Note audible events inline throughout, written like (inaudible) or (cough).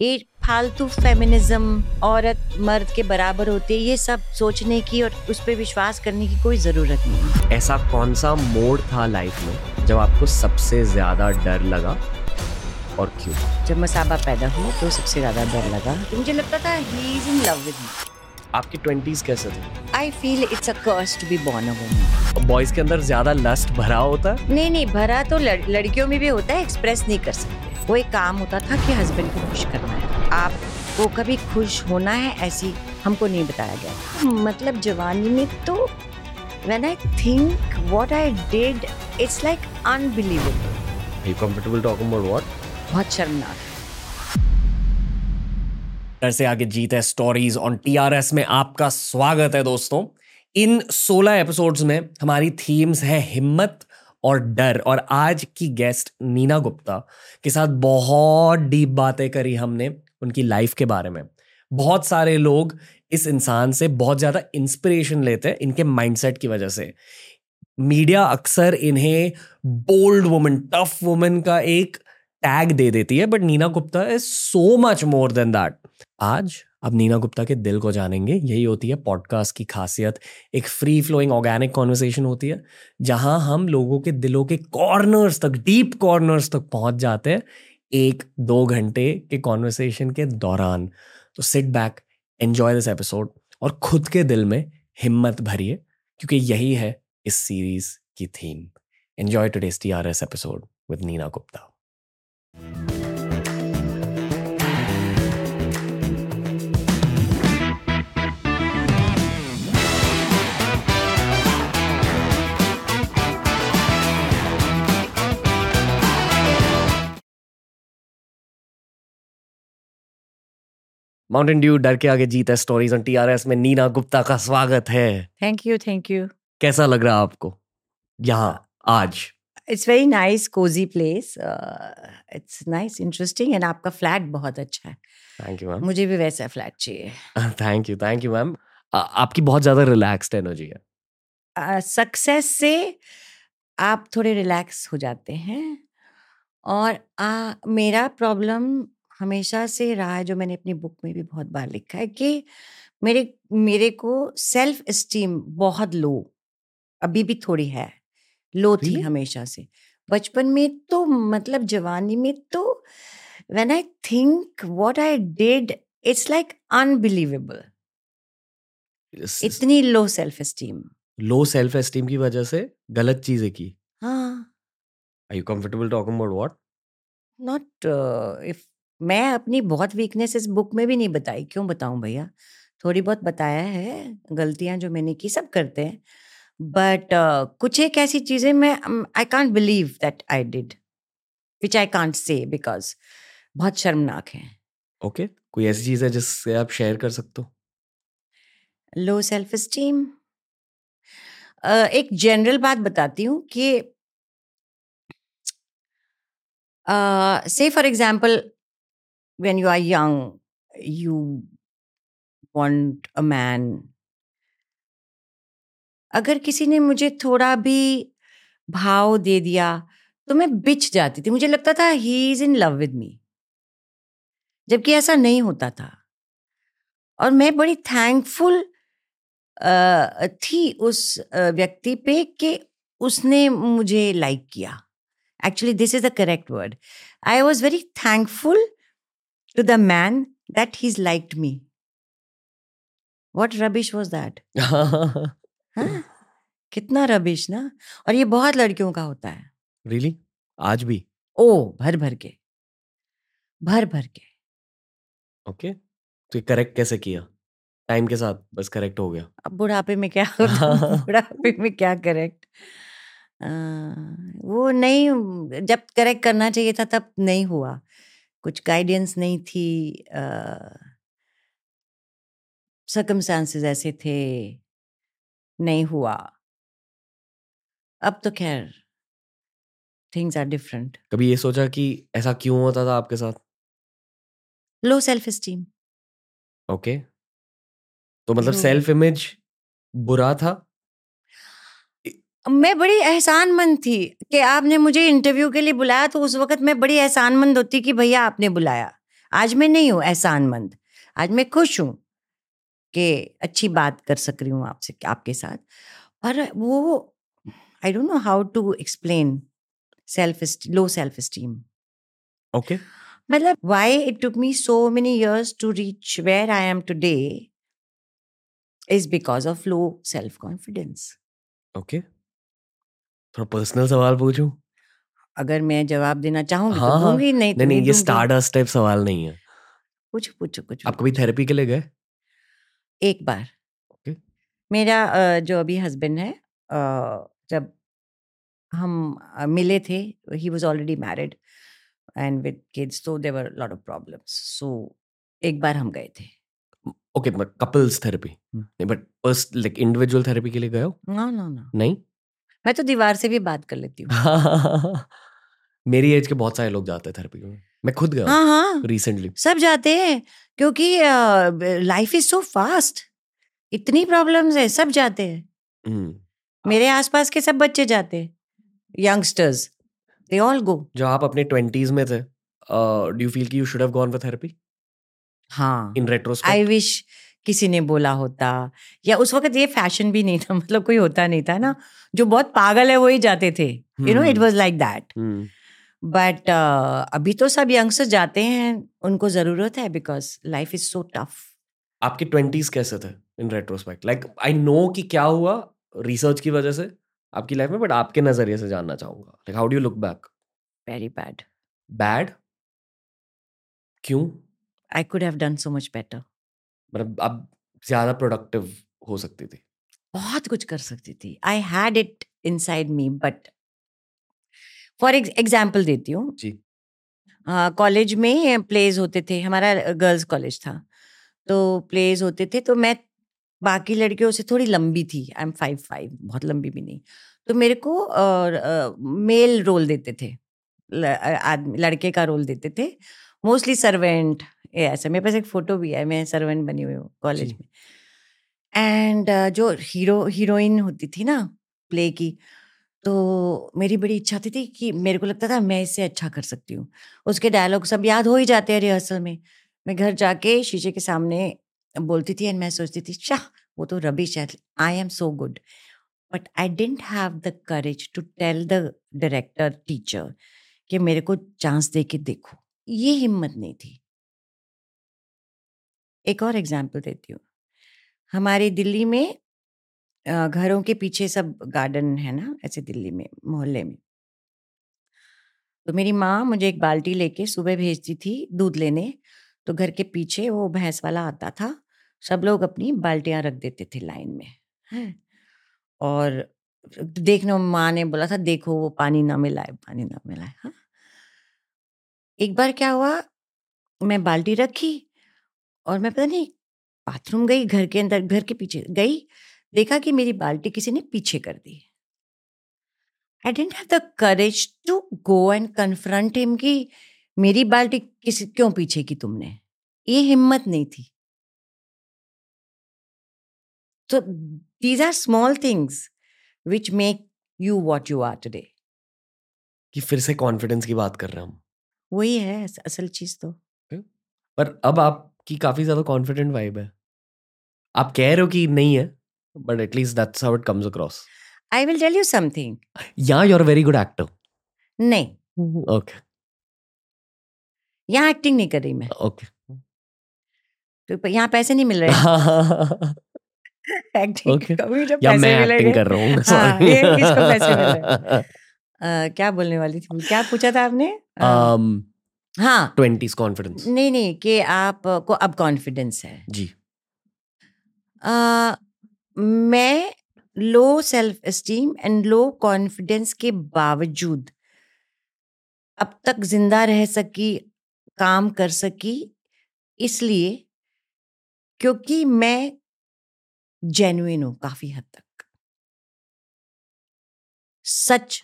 ये फालतू फेमिनिज्म औरत मर्द के बराबर होते है ये सब सोचने की और उस पर विश्वास करने की कोई ज़रूरत नहीं ऐसा कौन सा मोड था लाइफ में जब आपको सबसे ज़्यादा डर लगा और क्यों? जब मसाबा पैदा हुआ तो सबसे ज़्यादा डर लगा। तो मुझे लगता था he is in love with me आपकी ट्वेंटीज कैसे थे? I feel it's a curse to be born a woman boys के अंदर ज़्यादा लस्ट भरा होता? है नहीं नहीं भरा तो लड़, लड़कियों में भी होता है एक्सप्रेस नहीं कर सकते। वो एक काम होता था कि हस्बैंड को खुश करना है। आपको कभी खुश होना है ऐसी हमको नहीं बताया गया मतलब जवानी में तो when I think what I did, it's like unbelievable. Are you comfortable talking about what? बहुत शर्मनाक। डर से आगे जीत है स्टोरीज ऑन टीआरएस में आपका स्वागत है दोस्तों। इन 16 एपिसोड्स में हमारी थीम्स है हिम्मत और डर और आज की गेस्ट नीना गुप्ता के साथ बहुत डीप बातें करी हमने उनकी लाइफ के बारे में। बहुत सारे लोग इस इंसान से बहुत ज़्यादा इंस्पिरेशन लेते हैं इनके माइंडसेट की वजह से। मीडिया अक्सर इन्हें बोल्ड वुमन टफ वुमन का एक टैग दे देती है but Neena Gupta is so much more than that आज अब नीना गुप्ता के दिल को जानेंगे, यही होती है पॉडकास्ट की खासियत। एक फ्री फ्लोइंग ऑर्गेनिक कॉन्वर्सेशन होती है, जहाँ हम लोगों के दिलों के कॉर्नर्स तक डीप कॉर्नर्स तक पहुँच जाते हैं, एक दो घंटे के कॉन्वर्सेशन के दौरान। तो sit back enjoy this episode और खुद के दिल में हिम्मत भरिए, क्योंकि यही है इस सीरीज़ की theme enjoy today's T R S episode with Neena Gupta. Mountain Dew डर के आगे जीत है स्टोरीज ऑन टीआरएस में नीना गुप्ता का स्वागत है। थैंक यू थैंक यू कैसा लग रहा है आपको? यहाँ आज। It's very nice cozy place it's nice interesting and आपका फ्लैट बहुत अच्छा है। थैंक यू मैम मुझे भी वैसा फ्लैट चाहिए। Thank you thank you ma'am आपकी बहुत ज़्यादा रिलैक्स्ड एनर्जी है। सक्सेस uh, से आप थोड़े रिलैक्स हो जाते हैं। और आ, मेरा प्रॉब्लम हमेशा से रहा है जो मैंने अपनी बुक में भी बहुत बार लिखा है कि मेरे मेरे को सेल्फ एस्टीम बहुत लो अभी भी थोड़ी है लो थी Really? हमेशा से। बचपन में तो मतलब जवानी में तो when I think what I did it's like unbelievable इतनी low self esteem low self esteem की वजह से गलत चीज़ें की। हाँ। Are you comfortable talking about what not if मैं अपनी बहुत वीकनेसेस बुक में भी नहीं बताई। क्यों बताऊँ भैया? थोड़ी बहुत बताया है गलतियाँ जो मैंने की सब करते हैं। बट uh, कुछ एक ऐसी चीज़ें मैं I can't believe that I did which I can't say because बहुत शर्मनाक है। Okay okay. कोई ऐसी चीज़ है जिससे आप शेयर कर सकते हो? लो सेल्फ स्टीम एक जनरल बात बताती हूँ कि say for example when you are young, you want a man. अगर किसी ने मुझे थोड़ा भी भाव दे दिया तो मैं बिछ जाती थी। मुझे लगता था he is in love with me जबकि ऐसा नहीं होता था। और मैं बड़ी थैंकफुल थी उस व्यक्ति पे कि उसने मुझे लाइक किया। Actually this is the correct word I was very thankful to the man that he's liked me. What rubbish was that? (laughs) हाँ? कितना रबिश ना? और ये बहुत लड़कियों का होता है। रियली आज भी? ओ भर भर के। भर भर के। Okay okay. तो करेक्ट कैसे किया? टाइम के साथ बस करेक्ट हो गया। अब बुढ़ापे में क्या होता (laughs) बुढ़ापे में क्या करेक्ट वो नहीं जब करेक्ट करना चाहिए था तब नहीं हुआ। कुछ गाइडेंस नहीं थी सर्कमस्टांसेस ऐसे थे नहीं हुआ। अब तो खैर थिंग्स आर डिफरेंट कभी ये सोचा कि ऐसा क्यों होता था आपके साथ? लो सेल्फ स्टीम ओके तो मतलब सेल्फ इमेज बुरा था? मैं बड़ी एहसानमंद थी कि आपने मुझे इंटरव्यू के लिए बुलाया तो उस वक्त मैं बड़ी एहसानमंद होती कि भैया आपने बुलाया। आज मैं नहीं हूँ एहसानमंद। आज मैं खुश हूँ कि अच्छी बात कर सक रही हूँ आपसे आपके साथ। पर वो I don't know how to explain self low self esteem okay मतलब why it took me so many years to reach where I am today is because of low self confidence okay थोड़ा personal सवाल पूछूँ? अगर मैं जवाब देना चाहूँगी हाँ, तो हाँ। दूँगी नहीं तो नहीं नहीं नहीं ये स्टारडस्ट टाइप सवाल नहीं है। पूछो पूछो कुछ आप कभी थेरेपी के लिए गए? एक बार। Okay. मेरा जो अभी हस्बैंड है जब हम मिले थे he was already married and with kids तो there were lot of problems so एक बार हम गए थे। Okay couples therapy hmm. नहीं बट पर्स लाइक इंडिविजुअल थेरेपी के लिए गए हो? No no no. नहीं? मैं तो दीवार से भी बात कर लेती हूँ। (laughs) मेरी एज के बहुत सारे लोग जाते हैं थेरेपी में। मैं खुद गया हाँ हाँ रिसेंटली सब जाते हैं क्योंकि लाइफ इज़ सो फास्ट इतनी प्रॉब्लम्स है सब जाते हैं। मेरे आसपास के सब बच्चे जाते हैं। यंगस्टर्स दे ऑल गो जो आप अपने ट्वेंटीज में थे डू यू फील कि you should have gone for therapy हाँ। इन रेट्रोस्पेक्ट आई विश किसी ने बोला होता या उस वक्त ये फ़ैशन भी नहीं था (laughs) मतलब कोई होता नहीं था ना जो बहुत पागल है वो ही जाते थे। You know it. Was like that but अभी तो सब यंगस्टर्स जाते हैं उनको ज़रूरत है because life is so tough आपके ट्वेंटीज कैसे थे in retrospect like I know कि क्या हुआ रिसर्च की वजह से आपकी लाइफ में बट आपके नज़रिए से जानना चाहूँगा। Like how do you look back very bad bad क्यों? I could have done so much better मतलब आप ज़्यादा प्रोडक्टिव हो सकती थी। बहुत कुछ कर सकती थी। I had it inside me but for example देती हूँ। जी। कॉलेज uh, में प्लेज होते थे हमारा गर्ल्स कॉलेज था। तो प्लेज होते थे तो मैं बाकी लड़कियों से थोड़ी लंबी थी। आई एम फाइव फाइव बहुत लंबी भी नहीं। तो मेरे को मेल uh, रोल uh, देते थे। ल- आदमी लड़के का रोल देते थे। मोस्टली सर्वेंट ऐसा मेरे पास एक फ़ोटो भी है मैं सर्वेंट बनी हुई हूँ कॉलेज में। एंड uh, जो हीरो हीरोइन होती थी ना प्ले की तो मेरी बड़ी इच्छा थी, थी कि मेरे को लगता था मैं इससे अच्छा कर सकती हूँ। उसके डायलॉग सब याद हो ही जाते हैं रिहर्सल में। मैं घर जाके शीशे के सामने बोलती थी एंड मैं सोचती थी शाह वो तो रबिश है I am so good but I didn't have the courage to tell the director teacher कि मेरे को चांस दे के देखो। ये हिम्मत नहीं थी। एक और एग्ज़ाम्पल देती हूँ। हमारे दिल्ली में घरों के पीछे सब गार्डन है ना, ऐसे दिल्ली में, मोहल्ले में। तो मेरी माँ मुझे एक बाल्टी लेके सुबह भेजती थी दूध लेने। तो घर के पीछे वो भैंस वाला आता था, सब लोग अपनी बाल्टियाँ रख देते थे लाइन में, हैं। और देखने, माँ ने बोला था, देखो, वो पानी ना मिलाए, पानी ना मिलाए। हाँ। एक बार क्या हुआ, मैं बाल्टी रखी और मैं पता नहीं, बाथरूम गई, घर के अंदर, घर के पीछे गई, देखा कि मेरी बाल्टी किसी ने पीछे कर दी। I didn't have the courage to go and confront him कि मेरी बाल्टी किसी, क्यों पीछे की तुमने? ये हिम्मत नहीं थी। तो these are small things which make you what you are today कि फिर से कॉन्फिडेंस की बात कर रहे हैं हम। वही है असल चीज़ तो। पर अब आपकी काफ़ी ज़्यादा कॉन्फिडेंट वाइब है। आप कह रहे हो कि नहीं है but at least that's how it comes across I will tell you something या you are very good actor नहीं। ओके यहाँ एक्टिंग नहीं कर रही मैं। ओके तो यहाँ पैसे नहीं मिल रहे। (laughs) Acting Okay. कभी जब या पैसे मैं मिलेंगे। एक्टिंग कर रहा हूँ (laughs) हाँ, (laughs) क्या बोलने वाली थी? क्या पूछा था आपने? um हाँ। 20s confidence. नहीं नहीं कि आप को अब कॉन्फिडेंस है। जी। अ, मैं low self esteem and low confidence के बावजूद अब तक ज़िंदा रह सकी काम कर सकी इसलिए क्योंकि मैं जेन्युइन हूँ काफ़ी हद तक। सच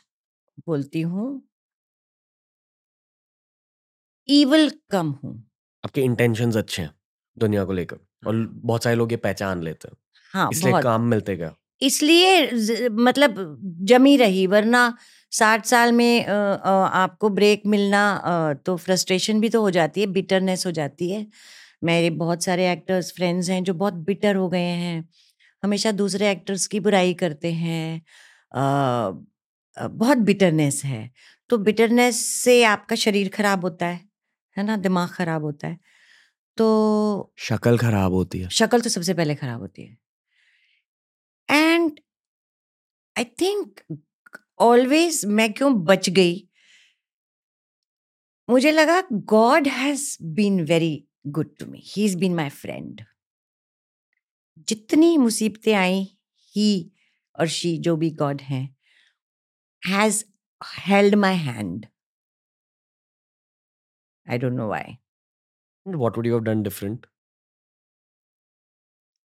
बोलती हूँ ईवल कम हूँ। आपके इंटेंशंस अच्छे हैं दुनिया को लेकर और बहुत सारे लोग ये पहचान लेते हैं हाँ इसलिए काम मिलते गया इसलिए मतलब जमी रही वरना साठ साल में अ, अ, आपको ब्रेक मिलना अ, तो फ्रस्ट्रेशन भी तो हो जाती है बिटरनेस हो जाती है। मेरे बहुत सारे एक्टर्स फ्रेंड्स हैं जो बहुत बिटर हो गए हैं हमेशा दूसरे एक्टर्स की बुराई करते हैं अ, बहुत बिटरनेस है। तो बिटरनेस से आपका शरीर खराब होता है है ना? दिमाग खराब होता है। तो शक्ल खराब होती है। शक्ल तो सबसे पहले खराब होती है। एंड आई थिंक ऑलवेज मैं क्यों बच गई? मुझे लगा God has been very good to me he is been my friend जितनी मुसीबतें आई ही और शी जो भी गॉड हैं has held my hand I don't know why what would you have done different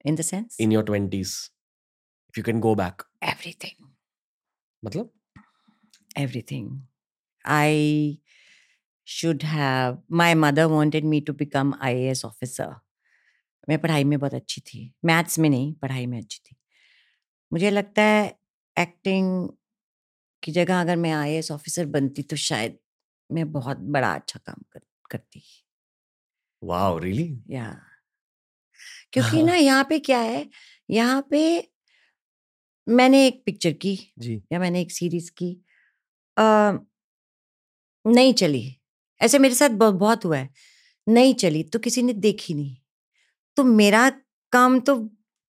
in the sense in your 20s if you can go back everything मतलब everything. I should have. My mother wanted me to become IAS officer. मैं पढ़ाई में बहुत अच्छी थी maths में नहीं पढ़ाई में अच्छी थी मुझे लगता है एक्टिंग की जगह अगर मैं आईएएस ऑफिसर बनती तो शायद मैं बहुत बड़ा अच्छा काम कर, करती। wow really या। क्योंकि ना (laughs) यहाँ पे क्या है यहाँ पे मैंने एक पिक्चर की जी। या मैंने एक सीरीज़ की अ, नहीं चली। ऐसे मेरे साथ बहुत हुआ है नहीं चली तो किसी ने देखी नहीं। तो मेरा काम तो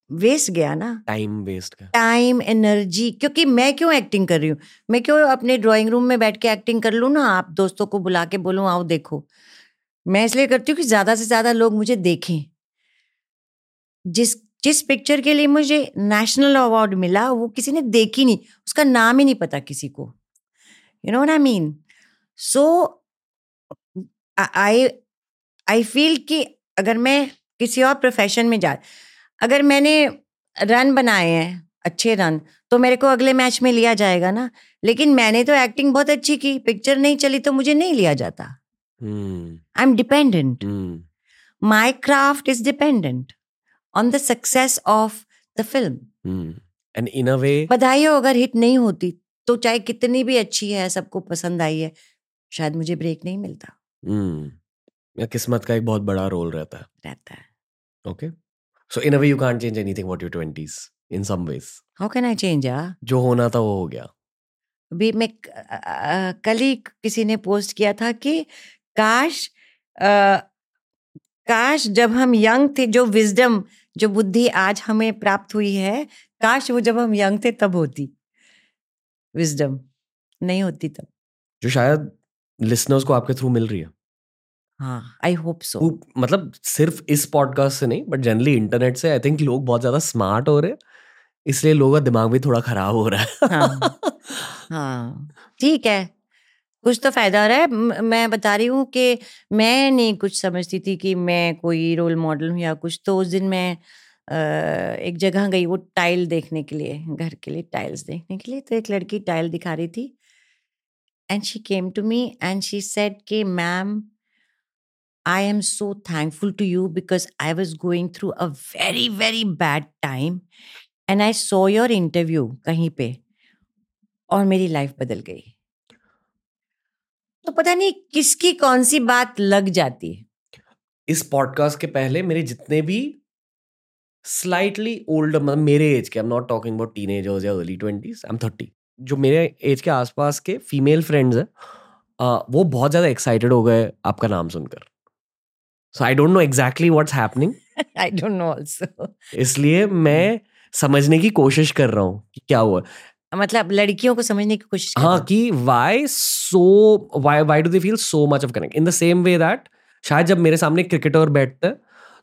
वेस्ट गया ना। Time waste का टाइम एनर्जी क्योंकि मैं क्यों एक्टिंग कर रही हूँ? मैं क्यों अपने ड्राइंग रूम में बैठ के एक्टिंग कर लूँ ना? आप दोस्तों को बुला के बोलूँ आओ देखो। मैं इसलिए करती हूँ कि ज़्यादा से ज़्यादा लोग मुझे देखें। जिस जिस पिक्चर के लिए मुझे नेशनल अवार्ड मिला वो किसी ने देखी नहीं। उसका नाम ही नहीं पता किसी को। You know I mean so I I feel कि अगर मैं किसी और प्रोफेशन में जा अगर मैंने रन बनाए हैं अच्छे रन तो मेरे को अगले मैच में लिया जाएगा ना। लेकिन मैंने तो एक्टिंग बहुत अच्छी की पिक्चर नहीं चली तो मुझे नहीं लिया जाता. I am dependent my craft is dependent on the success of the film Hmm. and in a way बधाई हो अगर हिट नहीं होती तो चाहे कितनी भी अच्छी है सबको पसंद आई है शायद मुझे ब्रेक नहीं मिलता। hmm. या किस्मत का एक बहुत बड़ा रोल रहता है। रहता है। Okay okay? So in a way you can't change anything about your 20s in some ways. How can I change या जो होना था वो हो गया। अभी मैं कल ही किसी ने पोस्ट किया था कि काश अ, काश जब हम यंग थे जो विजडम जो बुद्धि आज हमें प्राप्त हुई है काश वो जब हम यंग थे तब होती। विजडम नहीं होती तब। जो शायद लिसनर्स को आपके थ्रू मिल रही है। हाँ आई होप सो मतलब सिर्फ़ इस पॉडकास्ट से नहीं बट जनरली इंटरनेट से आई थिंक लोग बहुत ज़्यादा स्मार्ट हो रहे हैं इसलिए लोगों का दिमाग भी थोड़ा खराब हो रहा है। हाँ। हाँ ठीक है। कुछ तो फ़ायदा हो रहा है। म- मैं बता रही हूँ कि मैं नहीं कुछ समझती थी कि मैं कोई रोल मॉडल हूँ या कुछ तो उस दिन मैं एक जगह गई वो टाइल देखने के लिए घर के लिए टाइल्स देखने के लिए तो एक लड़की टाइल दिखा रही थी and she came to me and she said कि ma'am I am so thankful to you because I was going through a very, very bad time and I saw your interview कहीं पे और मेरी life बदल गई। तो पता नहीं किसकी कौन सी बात लग जाती? है इस पॉडकास्ट के पहले मेरे जितने भी स्लाइटली ओल्ड मतलब मेरे एज के I am not talking about teenagers या early twenties I am thirty जो मेरे एज के आसपास के फीमेल फ्रेंड्स हैं वो बहुत ज़्यादा एक्साइटेड हो गए आपका नाम सुनकर। So I don't know exactly what's happening I don't know also इसलिए मैं समझने की कोशिश कर रहा हूँ कि क्या हुआ। मतलब लड़कियों को समझने की कोशिश हाँ कि why so why why do they feel so much of connect in the same way that शायद जब मेरे सामने क्रिकेटर बैठते हैं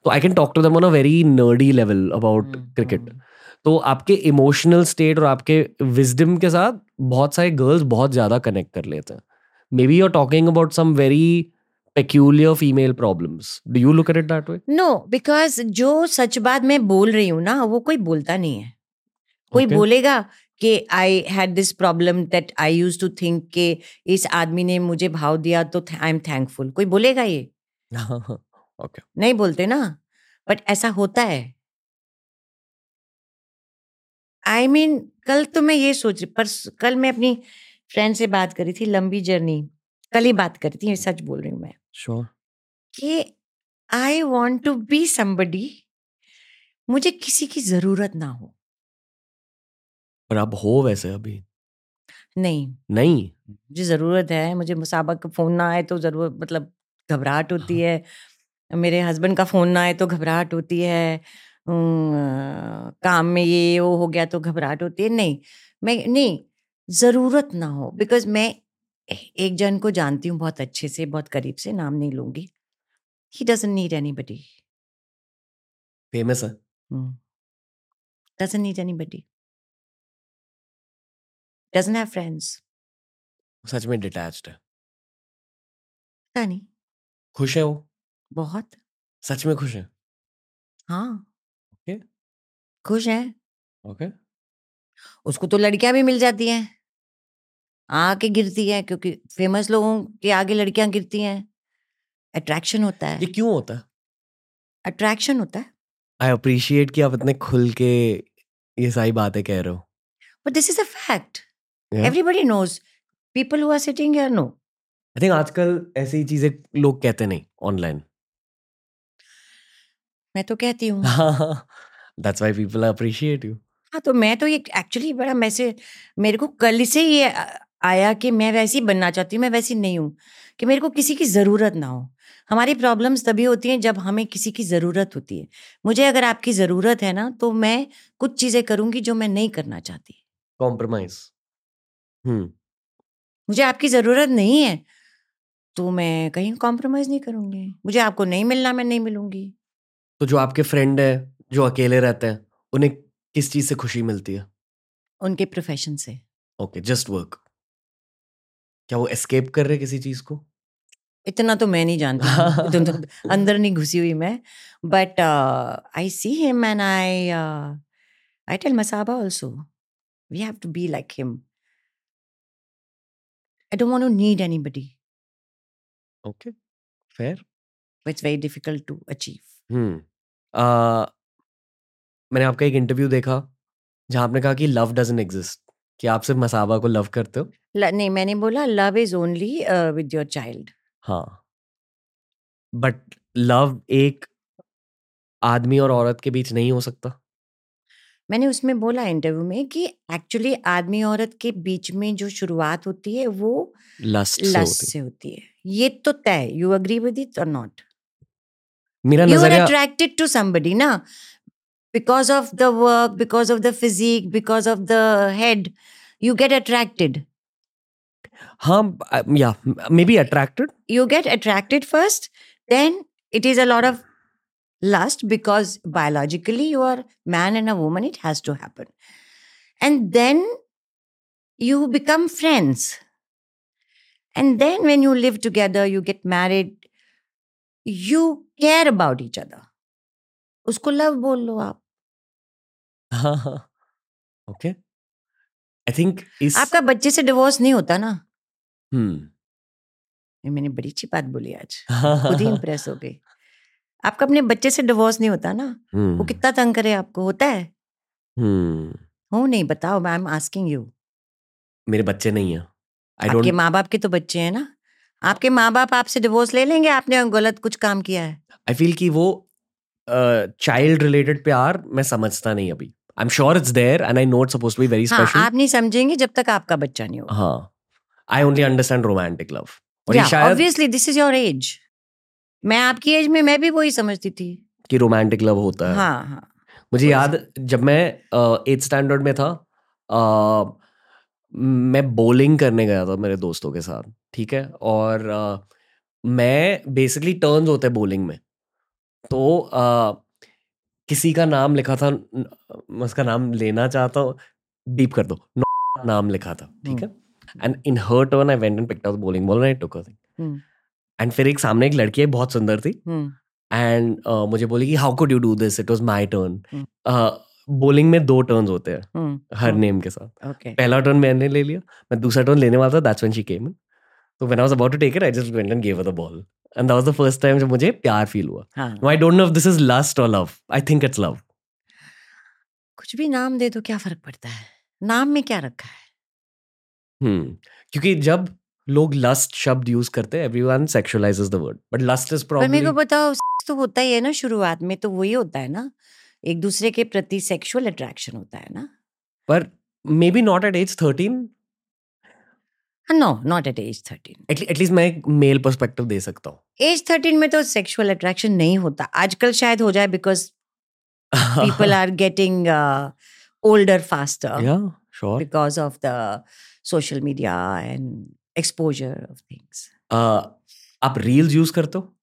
तो I can talk to them on a very nerdy level about cricket. तो आपके इमोशनल स्टेट और आपके विजडम के साथ बहुत सारे गर्ल्स बहुत ज़्यादा कनेक्ट कर लेते हैं। Maybe you are talking about some very peculiar female problems. Do you look at it that way? No because जो सच बात मैं बोल रही हूँ ना वो कोई बोलता नहीं है। कोई Okay. बोलेगा कि I had this problem that I use to think कि इस आदमी ने मुझे भाव दिया तो आई एम थैंकफुल कोई बोलेगा ये? (laughs) Okay. नहीं बोलते ना। बट ऐसा होता है। आई I मीन mean, कल तो मैं ये सोच रही पर कल मैं अपनी फ्रेंड से बात करी थी लंबी जर्नी कल ही बात करती हूँ सच बोल रही हूँ मैं। श्योर कि I want to be somebody मुझे किसी की ज़रूरत ना हो। पर अब हो वैसे अभी? नहीं। नहीं? मुझे ज़रूरत है मुझे मुसाबक का फ़ोन ना आए तो ज़रूरत मतलब घबराहट होती हाँ। है। मेरे हस्बैंड का फ़ोन ना आए तो घबराहट होती है। काम में ये वो हो गया तो घबराहट होती है। नहीं मैं नहीं ज़रूरत ना हो बिकॉज़ मैं एक जन को जानती हूँ बहुत अच्छे से बहुत करीब से नाम नहीं लूँगी। He doesn't need anybody famous है doesn't need anybody doesn't have friends सच में डिटैच्ड है। पता नहीं। खुश है वो? बहुत। सच में खुश है? हाँ। ओके। खुश है। ओके। okay. उसको तो लड़कियाँ भी मिल जाती हैं। आके गिरती है क्योंकि फ़ेमस लोगों के आगे लड़कियाँ गिरती हैं। अट्रैक्शन होता है। ये क्यों होता है? अट्रैक्शन होता है। आई अप्रिशिएट कि आप इतने खुल के ये सारी बातें कह रहे हो। But this is a fact. Everybody knows people who are sitting here no I think आजकल ऐसी चीज़ें लोग कहते नहीं ऑनलाइन मैं तो कहती हूँ। That's why people appreciate you हाँ तो मैं तो ये एक्चुअली बड़ा मैसेज मेरे को कल से ये आया कि मैं वैसी बनना चाहती हूँ मैं वैसी नहीं हूँ कि मेरे को किसी की ज़रूरत ना हो। हमारी प्रॉब्लम्स तभी होती हैं जब हमें किसी की ज़रूरत होती है। मुझे अगर आपकी ज़रूरत है ना तो मैं कुछ चीज़ें करूँगी जो मैं नहीं करना चाहती। कॉम्प्रोमाइज। हम्म मुझे आपकी ज़रूरत नहीं है तो मैं कहीं कॉम्प्रोमाइज़ नहीं करूँगी। मुझे आपको नहीं मिलना मैं नहीं मिलूँगी। तो जो आपके फ्रेंड है जो अकेले रहते हैं उन्हें किस चीज़ से खुशी मिलती है? उनके प्रोफेशन से। Okay just work. क्या वो एस्केप कर रहे किसी चीज़ को? इतना तो मैं नहीं जानती तो (laughs) अंदर नहीं घुसी हुई मैं but I see him and I I tell Masaba also we have to be like him I don't want to need anybody okay fair it's very difficult to achieve मैंने आपका एक इंटरव्यू देखा जहाँ आपने कहा कि लव डजंट एग्जिस्ट कि आप सिर्फ़ मसाबा को लव करते हो? नहीं मैंने बोला love is only with your child. हाँ। बट लव एक आदमी और औरत के बीच नहीं हो सकता। मैंने उसमें बोला इंटरव्यू में कि एक्चुअली आदमी औरत के बीच में जो शुरुआत होती है वो लस्ट से होती से होती है। ये तो तय यू अग्री विद इट और नॉट मेरा नज़रिया attracted to somebody na because of the work because of the physique because of the head you get attracted हाँ या may be attracted you get attracted first then it is a lot of lust because biologically you are man and a woman it has to happen and then you become friends and then when you live together you get married you care about each other उसको love बोल लो आप हाँ हाँ okay. I think इस आपका बच्चे से डिवोर्स नहीं होता ना? हम्म। मैंने बड़ी अच्छी बात बोली आज। खुद ही इम्प्रेस हो गई। आपका अपने बच्चे से डिवोर्स नहीं होता ना? वो हम्म। कितना तंग करे आपको? होता है? हम्म। हो नहीं बताओ आई एम आस्किंग यू मेरे बच्चे नहीं है। आपके माँ बाप के तो बच्चे हैं ना? आपके माँ बाप आपसे डिवोर्स ले लेंगे? आपने गलत कुछ काम किया है? आई फील कि वो चाइल्ड रिलेटेड प्यार मैं समझता नहीं अभी। I am sure it's there and I know it's supposed to be very special आप नहीं समझेंगे जब तक आपका बच्चा नहीं होगा। हाँ। I only understand romantic love और शायद obviously this is your age मैं आपकी एज में मैं भी वही समझती थी। कि रोमांटिक लव होता है। हाँ हाँ। मुझे याद जब मैं एट स्टैंडर्ड में था अ, मैं बॉलिंग करने गया था मेरे दोस्तों के साथ ठीक है? और अ, मैं बेसिकली टर्न्स होते हैं बॉलिंग में। तो अ, किसी का नाम लिखा था मैं उसका नाम लेना चाहता हूँ बीप कर दो। नाम लिखा था ठीक है? And in her turn I went and picked up bowling ball and took hmm, and फिर एक सामने एक लड़की है बहुत सुंदर थी। हम्म, एंड मुझे बोली कि how could you do this it was my turn bowling में दो टर्न्स होते हैं हम्म, हर हम्म, नेम के साथ। ओके पहला टर्न मैंने ले लिया मैं दूसरा टर्न लेने वाला था that's when she came in तो when I was about to take it I just went and give her the ball and that was the first time जब मुझे प्यार फील हुआ। I don't know if this is lust और love I think it's love कुछ भी नाम दे दो क्या फ़र्क पड़ता है? नाम में क्या रखा है? हम्म क्योंकि जब लोग लस्ट शब्द यूज़ करते हैं everyone sexualises the word but lust is पर मेरे को बताओ तो होता ही है ना शुरुआत में तो वही होता है ना। एक दूसरे के प्रति सेक्सुअल अट्रैक्शन होता है ना। पर maybe not at age 13 no not at age thirteen at least मैं एक मेल पर्सपेक्टिव दे सकता हूँ। एज थर्टीन में तो सेक्सुअल अट्रैक्शन नहीं होता। आजकल शायद हो जाए because people are getting older faster because of the social media and exposure of things exposure of things. आप रील्स यूज़ करते हो?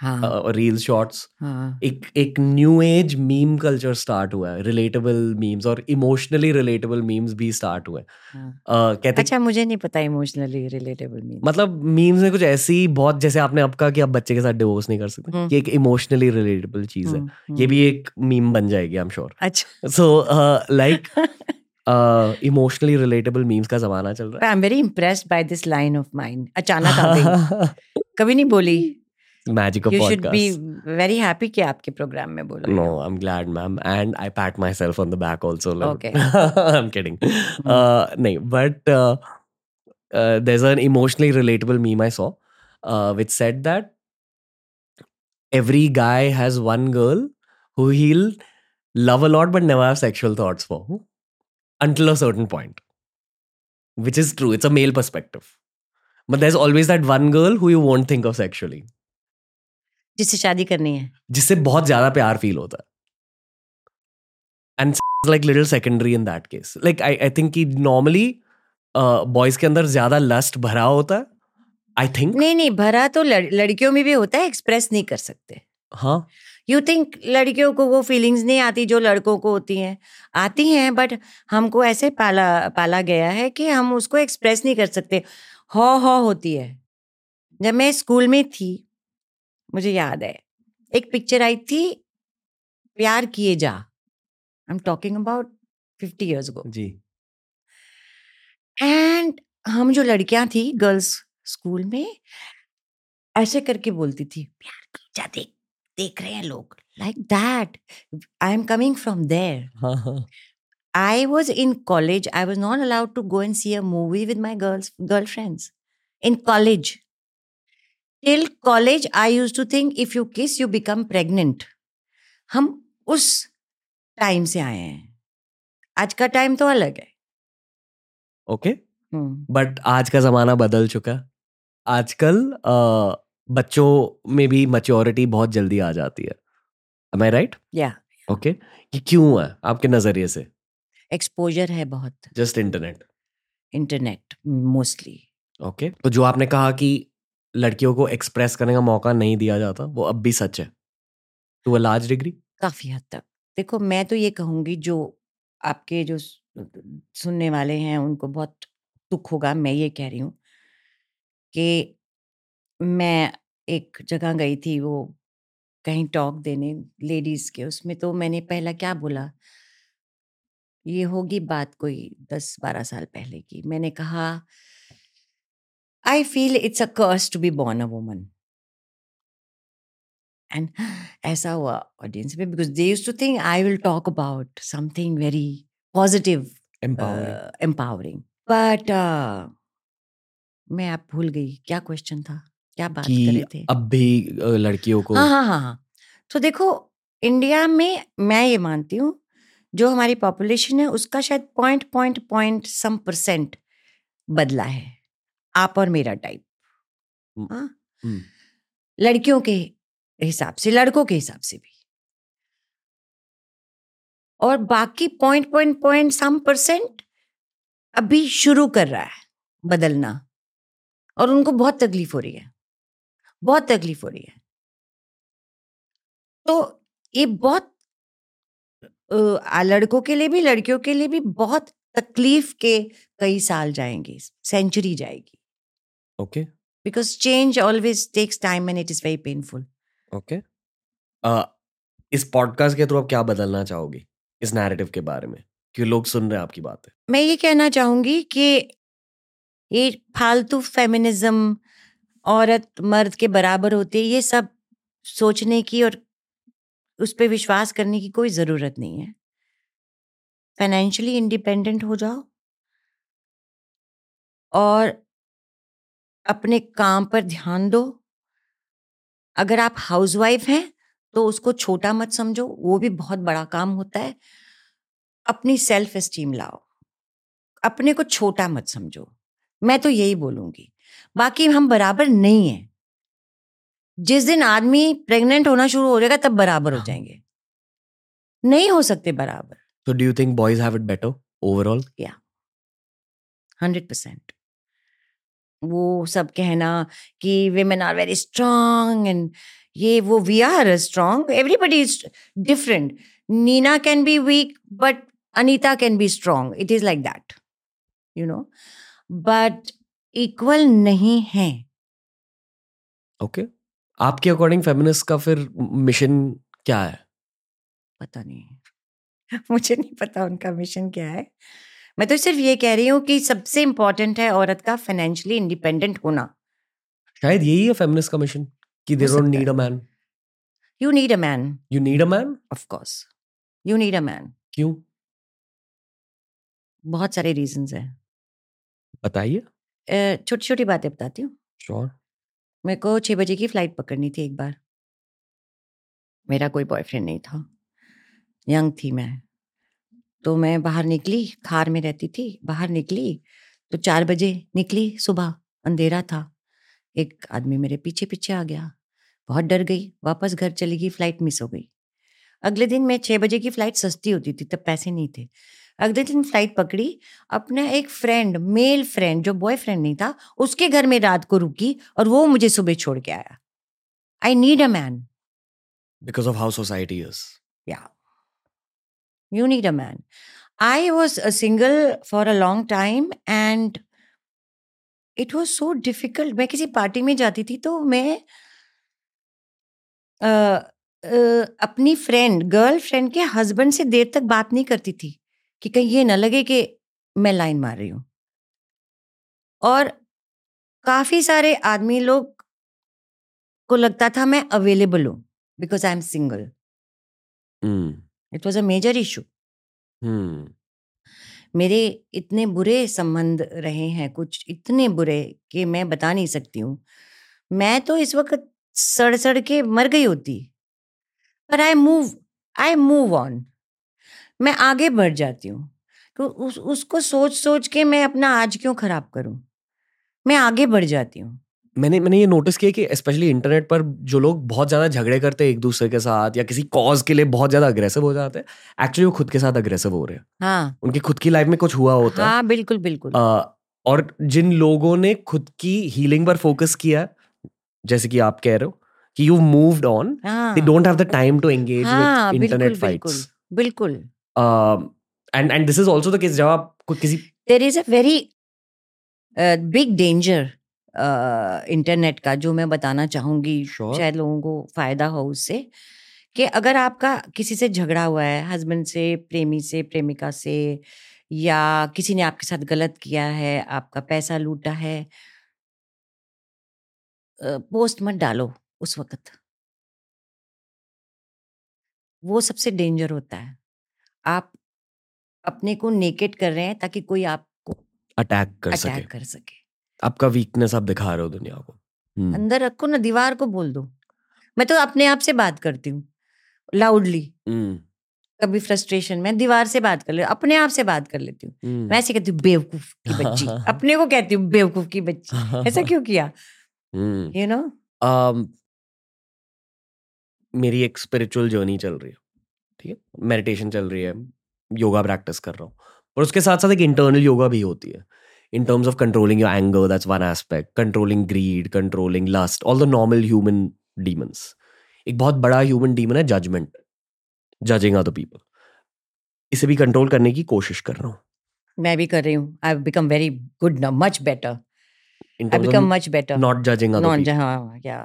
हाँ। रील्स शॉर्ट्स हाँ। एक एक new age meme culture start हुआ है। रिलेटेबल मीम्स और इमोशनली रिलेटेबल मीम्स भी स्टार्ट हुए हाँ। uh, कहते अच्छा मुझे नहीं पता इमोशनली रिलेटेबल मीन मतलब मीम्स में कुछ ऐसी बहुत जैसे आपने अब कहा कि आप बच्चे के साथ डिवोर्स नहीं कर सकते हम्म। ये एक इमोशनली रिलेटेबल चीज़ है। ये भी एक मीम बन जाएगी आई एम श्योर अच्छा so like emotionally relatable memes का जमाना चल रहा I am very impressed by this line of mind अचानक है (laughs) कभी नहीं बोली। Magic of you should be podcast very happy कि आपके प्रोग्राम में बोल No, I'm glad, ma'am, and I pat myself on the back also. like- Okay. I'm kidding. Mm. Uh, no, but uh, uh, there's an emotionally relatable meme I saw, uh, which said that every guy has one girl who he'll love a lot but never have sexual thoughts for until a certain point, which is true. It's a male perspective. But there's always that one girl who you won't think of sexually. जिससे शादी करनी है। जिससे बहुत ज़्यादा प्यार feel होता है। And like little secondary in that case like I I think कि नॉर्मली बॉयज़ के अंदर ज़्यादा लस्ट भरा होता है आई थिंक नहीं नहीं भरा तो लड़, लड़कियों में भी होता है एक्सप्रेस नहीं कर सकते। हाँ। यू थिंक लड़कियों को वो फीलिंग्स नहीं आती जो लड़कों को होती हैं? आती हैं बट हमको ऐसे पाला पाला गया है कि हम उसको एक्सप्रेस नहीं कर सकते। हौ हौ होती है। जब मैं स्कूल में थी मुझे याद है। एक पिक्चर आई थी प्यार किए जा। I am talking about fifty years go ji. And हम जो लड़कियाँ थी गर्ल्स स्कूल में ऐसे करके बोलती थी प्यार की जा देख देख रहे हैं लोग like that I am coming from there I was in college I was not allowed to go and see and see a movie with my girls girlfriends. In Till college, I used to think if you kiss, you become pregnant. हम उस time से आए हैं। आज का time तो अलग है। ओके हम्म, बट आज का जमाना बदल चुका। आजकल बच्चों में भी मच्योरिटी बहुत जल्दी आ जाती है। आई राइट या ओके ये क्यों है? आपके नज़रिए से। एक्सपोजर है बहुत। Just internet internet mostly okay तो जो आपने कहा कि लड़कियों को एक्सप्रेस करने का मौका नहीं दिया जाता, वो अब भी सच है। टू अ लार्ज डिग्री काफ़ी हद तक। देखो, मैं तो ये कहूँगी जो आपके जो सुनने वाले हैं, उनको बहुत दुख होगा, मैं ये कह रही हूँ कि मैं एक जगह गई थी वो कहीं टॉक देने लेडीज़ के, उसमें तो मैंने पहला क्या बोला? ये होगी बात कोई दस बारह साल पहले की। मैंने कहा I feel it's a curse to be born a woman and ऐसा हुआ ऑडियंस में because they use to think I will talk about something very positive empowering but मैं आप भूल गई क्या क्वेश्चन था? क्या बात कर रहे थे? अब भी लड़कियों को हाँ हाँ हाँ हाँ। तो देखो इंडिया में मैं ये मानती हूँ जो हमारी पॉपुलेशन है उसका शायद point point point some percent बदला है। आप और मेरा टाइप हाँ। लड़कियों के हिसाब से लड़कों के हिसाब से भी। और बाकी point point point some percent अभी शुरू कर रहा है बदलना। और उनको बहुत तकलीफ़ हो रही है बहुत तकलीफ़ हो रही है। तो ये बहुत लड़कों के लिए भी लड़कियों के लिए भी बहुत तकलीफ़ के कई साल जाएँगे सेंचुरी जाएगी। Okay because change always takes time and it is very painful okay uh, इस पॉडकास्ट के थ्रू आप क्या बदलना चाहोगी? इस नैरेटिव के बारे में क्यों लोग सुन रहे हैं आपकी बातें। मैं ये कहना चाहूँगी कि ये फालतू फेमिनिज्म औरत मर्द के बराबर होते ये सब सोचने की और उस पर विश्वास करने की कोई ज़रूरत नहीं है। फाइनेंशियली इंडिपेंडेंट हो जाओ। और अपने काम पर ध्यान दो। अगर आप हाउसवाइफ हैं तो उसको छोटा मत समझो वो भी बहुत बड़ा काम होता है। अपनी सेल्फ एस्टीम लाओ। अपने को छोटा मत समझो। मैं तो यही बोलूँगी। बाकी हम बराबर नहीं हैं। जिस दिन आदमी प्रेग्नेंट होना शुरू हो जाएगा तब बराबर हो हाँ। जाएँगे। नहीं हो सकते बराबर। So do you think boys have it better overall? Hundred percent वो सब कहना कि women are very strong and ये वो we are strong everybody is different Neena can be weak but Anita can be strong it is like that you know but equal नहीं है. Okay Okay. आपके according feminist का फिर mission क्या है? पता नहीं। (laughs) मुझे नहीं पता उनका मिशन क्या है। मैं तो सिर्फ़ ये कह रही हूँ कि सबसे इम्पोर्टेंट है औरत का फाइनेंशियली इंडिपेंडेंट होना। शायद यही है फेमिनिस्ट का मिशन कि they don't need a man you need a man you need a man of course you need a man क्यों? बहुत सारे रीजंस हैं। बताइए। छोटी छोटी बातें बताती हूँ। श्योर मेरे को छः बजे की फ़्लाइट पकड़नी थी एक बार। मेरा कोई बॉयफ्रेंड नहीं था। यंग थी मैं। तो मैं बाहर निकली खार में रहती थी बाहर निकली तो चार बजे निकली सुबह अंधेरा था। एक आदमी मेरे पीछे पीछे आ गया बहुत डर गई वापस घर चली गई फ़्लाइट मिस हो गई। अगले दिन मैं छः बजे की फ़्लाइट सस्ती होती थी तब पैसे नहीं थे। अगले दिन फ़्लाइट पकड़ी अपना एक फ्रेंड मेल फ्रेंड जो बॉयफ्रेंड नहीं था उसके घर में रात को रुकी और वो मुझे सुबह छोड़ के आया। I need a man because of how society is Yeah. You need a man. I was a single for a long time and it was so difficult. मैं किसी पार्टी में जाती थी तो मैं अ, अ, अपनी फ्रेंड गर्ल फ्रेंड के हस्बैंड से देर तक बात नहीं करती थी कि कहीं ये ना लगे कि मैं लाइन मार रही हूँ और काफ़ी सारे आदमी लोग को लगता था मैं अवेलेबल हूँ because I am single it was a major issue मेरे इतने बुरे संबंध रहे हैं कुछ इतने बुरे कि मैं बता नहीं सकती हूँ। मैं तो इस वक्त सड़ सड़ के मर गई होती। पर I move I move on मैं आगे बढ़ जाती हूँ। तो उस उसको सोच सोच के मैं अपना आज क्यों खराब करूँ? मैं आगे बढ़ जाती हूँ। मैंने मैंने ये नोटिस किया कि स्पेशली इंटरनेट पर जो लोग बहुत ज़्यादा झगड़े करते हैं एक दूसरे के साथ या किसी कॉज के लिए बहुत ज़्यादा अग्रेसिव हो जाते हैं एक्चुअली वो खुद के साथ अग्रेसिव हो रहे हैं। हाँ। उनकी खुद की लाइफ में कुछ हुआ होता है। हाँ बिल्कुल बिल्कुल। अ, और जिन लोगों ने खुद की हीलिंग पर फोकस किया जैसे कि आप कह रहे हो कि you moved on they don't have the time to engage with internet fights बिल्कुल and and this is also the case जब आप किसी there is a very big danger internet का जो मैं बताना चाहूँगी Sure. शायद लोगों को फ़ायदा हो उससे कि अगर आपका किसी से झगड़ा हुआ है हस्बैंड से प्रेमी से प्रेमिका से या किसी ने आपके साथ गलत किया है आपका पैसा लूटा है पोस्ट मत डालो उस वक्त। वो सबसे डेंजर होता है। आप अपने को नेकेट कर रहे हैं ताकि कोई आपको अटैक कर सके। अटैक कर सके। आपका वीकनेस आप दिखा रहे हो दुनिया को। हम्म, अंदर रखो ना दीवार को बोल दो। मैं तो अपने आप से बात करती हूँ लाउडली हम्म, कभी फ्रस्ट्रेशन में दीवार से बात कर ले अपने आप से बात कर लेती हूँ। हम्म। मैं ऐसे कहती हूँ बेवकूफ़ की बच्ची। अपने को कहती हूँ बेवकूफ़ की बच्ची। ऐसा क्यों किया? यू नो मेरी एक स्पिरिचुअल जर्नी चल रही है ठीक है? मेडिटेशन चल रही है योगा प्रैक्टिस कर रहा हूँ। और उसके साथ साथ एक इंटरनल योगा भी होती है। In terms of controlling your anger that's one aspect controlling greed controlling lust all the normal human demons एक बहुत बड़ा ह्यूमन डीमन है जजमेंट जजिंग अदर पीपल इसे भी कंट्रोल करने की कोशिश कर रहा हूँ। मैं भी कर रही हूँ। I become very good much better I become much better not judging other non people हाँ या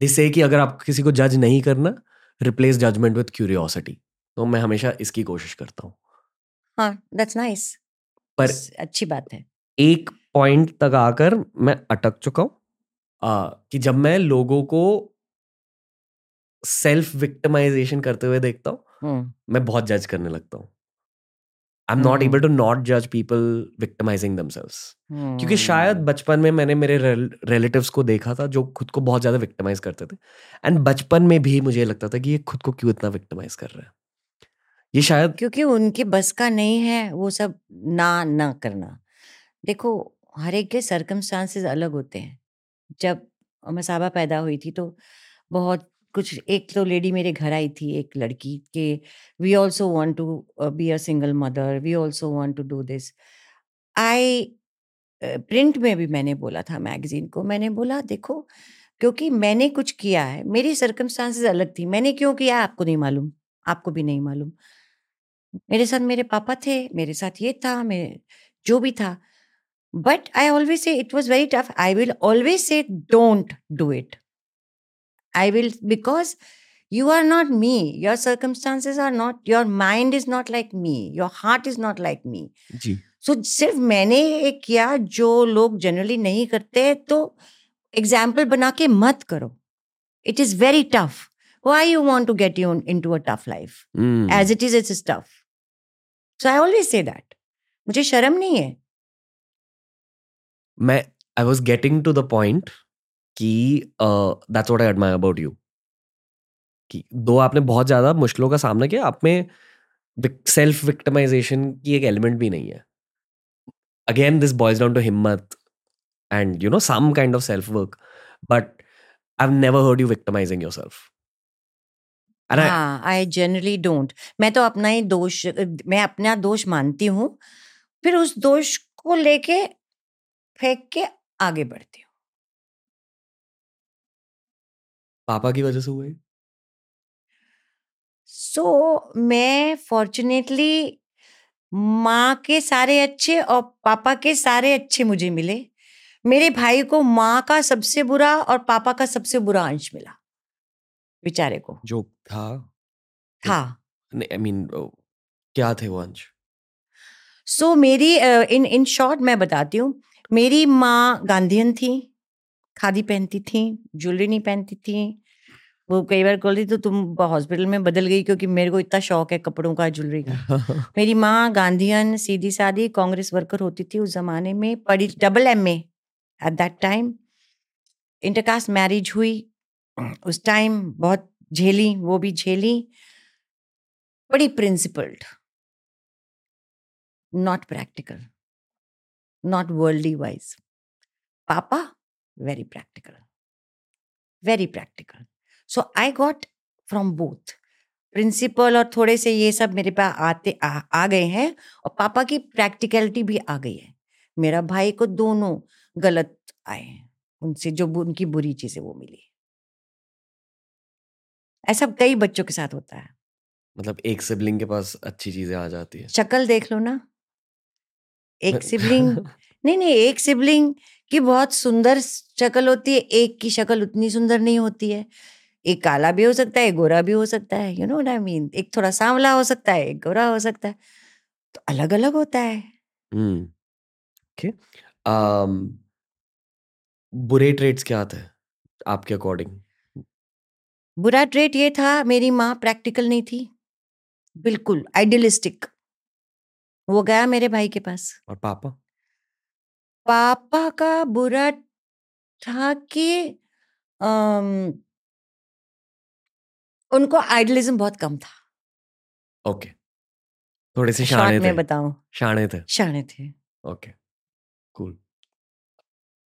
दे से कि अगर आप किसी को जज नहीं करना रिप्लेस जजमेंट विद क्यूरियोसिटी तो मैं हमेशा इसकी कोशिश करता हूँ। हाँ दैट्स नाइस पर अच्छी बात है। एक पॉइंट तक आकर मैं अटक चुका हूँ कि जब मैं लोगों को सेल्फ विक्टिमाइजेशन करते हुए देखता हूँ मैं बहुत जज करने लगता हूँ। I am not. Able to not जज पीपल विक्टिमाइजिंग दमसेल्व्स क्योंकि। शायद बचपन में मैंने मेरे रिलेटिव्स को देखा था जो खुद को बहुत ज़्यादा विक्टिमाइज करते थे। एंड बचपन में भी मुझे लगता था कि ये खुद को क्यों इतना विक्टिमाइज कर रहा है? ये शायद क्योंकि उनके बस का नहीं है, वो सब ना ना करना। देखो, हर एक के सरकमस्टांसेस अलग होते हैं। जब मसाबा पैदा हुई थी तो बहुत कुछ, एक तो लेडी मेरे घर आई थी, एक लड़की के we also want to be a single mother we also want to do this I print में भी मैंने बोला था मैगजीन को। मैंने बोला, देखो, क्योंकि मैंने कुछ किया है, मेरी सरकमस्टांसेस अलग थी। मैंने क्यों किया आपको नहीं मालूम, आपको भी नहीं मालूम। मेरे साथ मेरे पापा थे मेरे साथ ये था मेरे जो भी था। But I always say it was very tough I will always say don't do it I will because you are not me. Your circumstances are not your mind is not like me. Your heart is not like me. जी। So सिर्फ़ मैंने एक किया जो लोग generally नहीं करते तो एग्ज़ाम्पल बना के मत करो। It is very tough why you want to get you into a tough life. As it is it's tough so I always say that मुझे शर्म नहीं है। मैं I was getting to the point कि that's what I admire about you कि दो आपने बहुत ज़्यादा मुश्किलों का सामना किया, आप में सेल्फ विक्टमाइजेशन की एक एलिमेंट भी नहीं है। Again this boils down to हिम्मत and you know some kind of self work but I never heard you victimizing yourself and हाँ आई जनरली डोंट मैं तो अपना ही दोष मैं अपना दोष मानती हूँ फिर उस दोष को लेके फेंक के आगे बढ़ती हूँ। पापा की वजह से हुआ है सो मैं फॉर्चुनेटली माँ के सारे अच्छे और पापा के सारे अच्छे मुझे मिले। मेरे भाई को माँ का सबसे बुरा और पापा का सबसे बुरा अंश मिला। बेचारे को। जो था था आई मीन क्या थे वो अंश? सो मेरी इन इन शॉर्ट मैं बताती हूँ। मेरी माँ गांधीयन थी खादी पहनती थी ज्वेलरी नहीं पहनती थी। वो कई बार बोलती तो तुम हॉस्पिटल में बदल गई क्योंकि मेरे को इतना शौक है कपड़ों का ज्वेलरी का। (laughs) मेरी माँ गांधीयन सीधी सादी कांग्रेस वर्कर होती थी उस जमाने में पढ़ी double MA at that time intercaste marriage हुई उस टाइम बहुत झेली वो भी झेली। बड़ी principled not practical not worldly wise पापा very practical very practical so I got from both principle और थोड़े से ये सब मेरे पास आते आ, आ गए हैं और पापा की प्रैक्टिकलिटी भी आ गई है। मेरा भाई को दोनों गलत आए हैं। उनसे जो उनकी बुरी चीज़ें वो मिली। ऐसा कई बच्चों के साथ होता है। मतलब एक सिबलिंग के पास अच्छी चीज़ें आ जाती है। शक्ल देख लो ना। एक सिबलिंग (laughs) नहीं नहीं एक सिबलिंग की बहुत सुंदर शक्ल होती है एक की शक्ल उतनी सुंदर नहीं होती है। एक काला भी हो सकता है एक गोरा भी हो सकता है यू नो आई मीन एक थोड़ा सांवला हो सकता है एक गोरा हो सकता है। तो अलग अलग होता है। हम्म ओके। बुरे ट्रेड्स क्या थे आपके अकॉर्डिंग बुरा ट्रेट ये था मेरी माँ प्रैक्टिकल नहीं थी। बिल्कुल आइडियलिस्टिक वो गया मेरे भाई के पास। और पापा? पापा का बुरा था कि अम, उनको आइडियलिज्म बहुत कम था। ओके। थोड़े से शाणे थे। बताऊँ। शाणे थे। शाणे थे। Okay. Cool.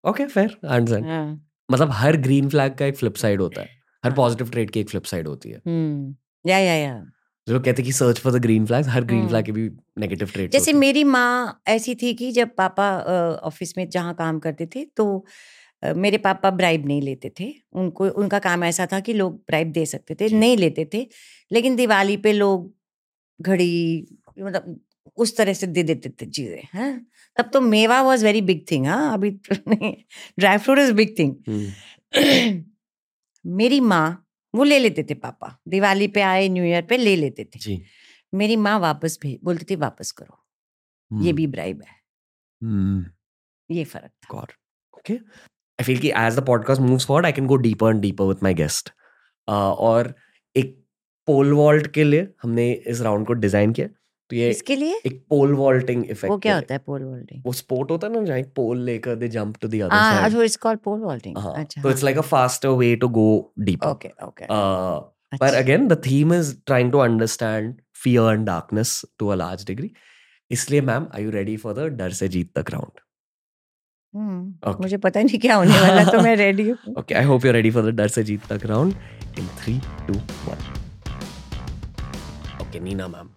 Okay fair understand हाँ, मतलब हर ग्रीन फ्लैग का एक फ्लिप साइड होता है। हर हाँ। पॉजिटिव ट्रेड की एक फ्लिप साइड होती है। हम्म या या या। जो लोग कहते हैं कि search for the green flags her green. Flag के भी नेगेटिव ट्रेड्स जैसे मेरी माँ ऐसी थी कि जब पापा ऑफ़िस में जहाँ काम करते थे तो मेरे पापा ब्राइब नहीं लेते थे। उनको उनका काम ऐसा था कि लोग ब्राइब दे सकते थे नहीं लेते थे। लेकिन दिवाली पे लोग घड़ी मतलब उस तरह से दे देते थे चीज़ें हैं। तब तो मेवा वॉज़ वेरी बिग थिंग हाँ। अभी dry fruit is big thing मेरी माँ वो ले लेते थे पापा। दिवाली पे आए न्यू ईयर पे ले लेते थे। जी। मेरी माँ वापस भेज बोलती थी वापस करो। ये भी ब्राइब है। ये फ़र्क था। God. Okay. I feel कि the podcast moves forward, I can go deeper and deeper with my guest. Uh, और एक पोल वॉल्ट के लिए हमने इस राउंड को डिज़ाइन किया। तो ये इसके लिए? एक पोल वॉल्टिंग इफ़ेक्ट वो क्या होता है पोल वॉल्टिंग वो स्पोर्ट होता है ना जहाँ एक पोल लेकर they jump to the other side अच्छा इट्स कॉल्ड पोल वॉल्टिंग अच्छा तो it's like a faster way to go deeper okay okay but again the theme is trying to understand fear and darkness to a large degree इसलिए ma'am are you ready for the Dar Se Jeet तक round Okay. मुझे पता नहीं क्या होने वाला तो मैं रेडी हूँ। Okay I hope you ready for the Dar Se Jeet Tak round in three two one okay Neena ma'am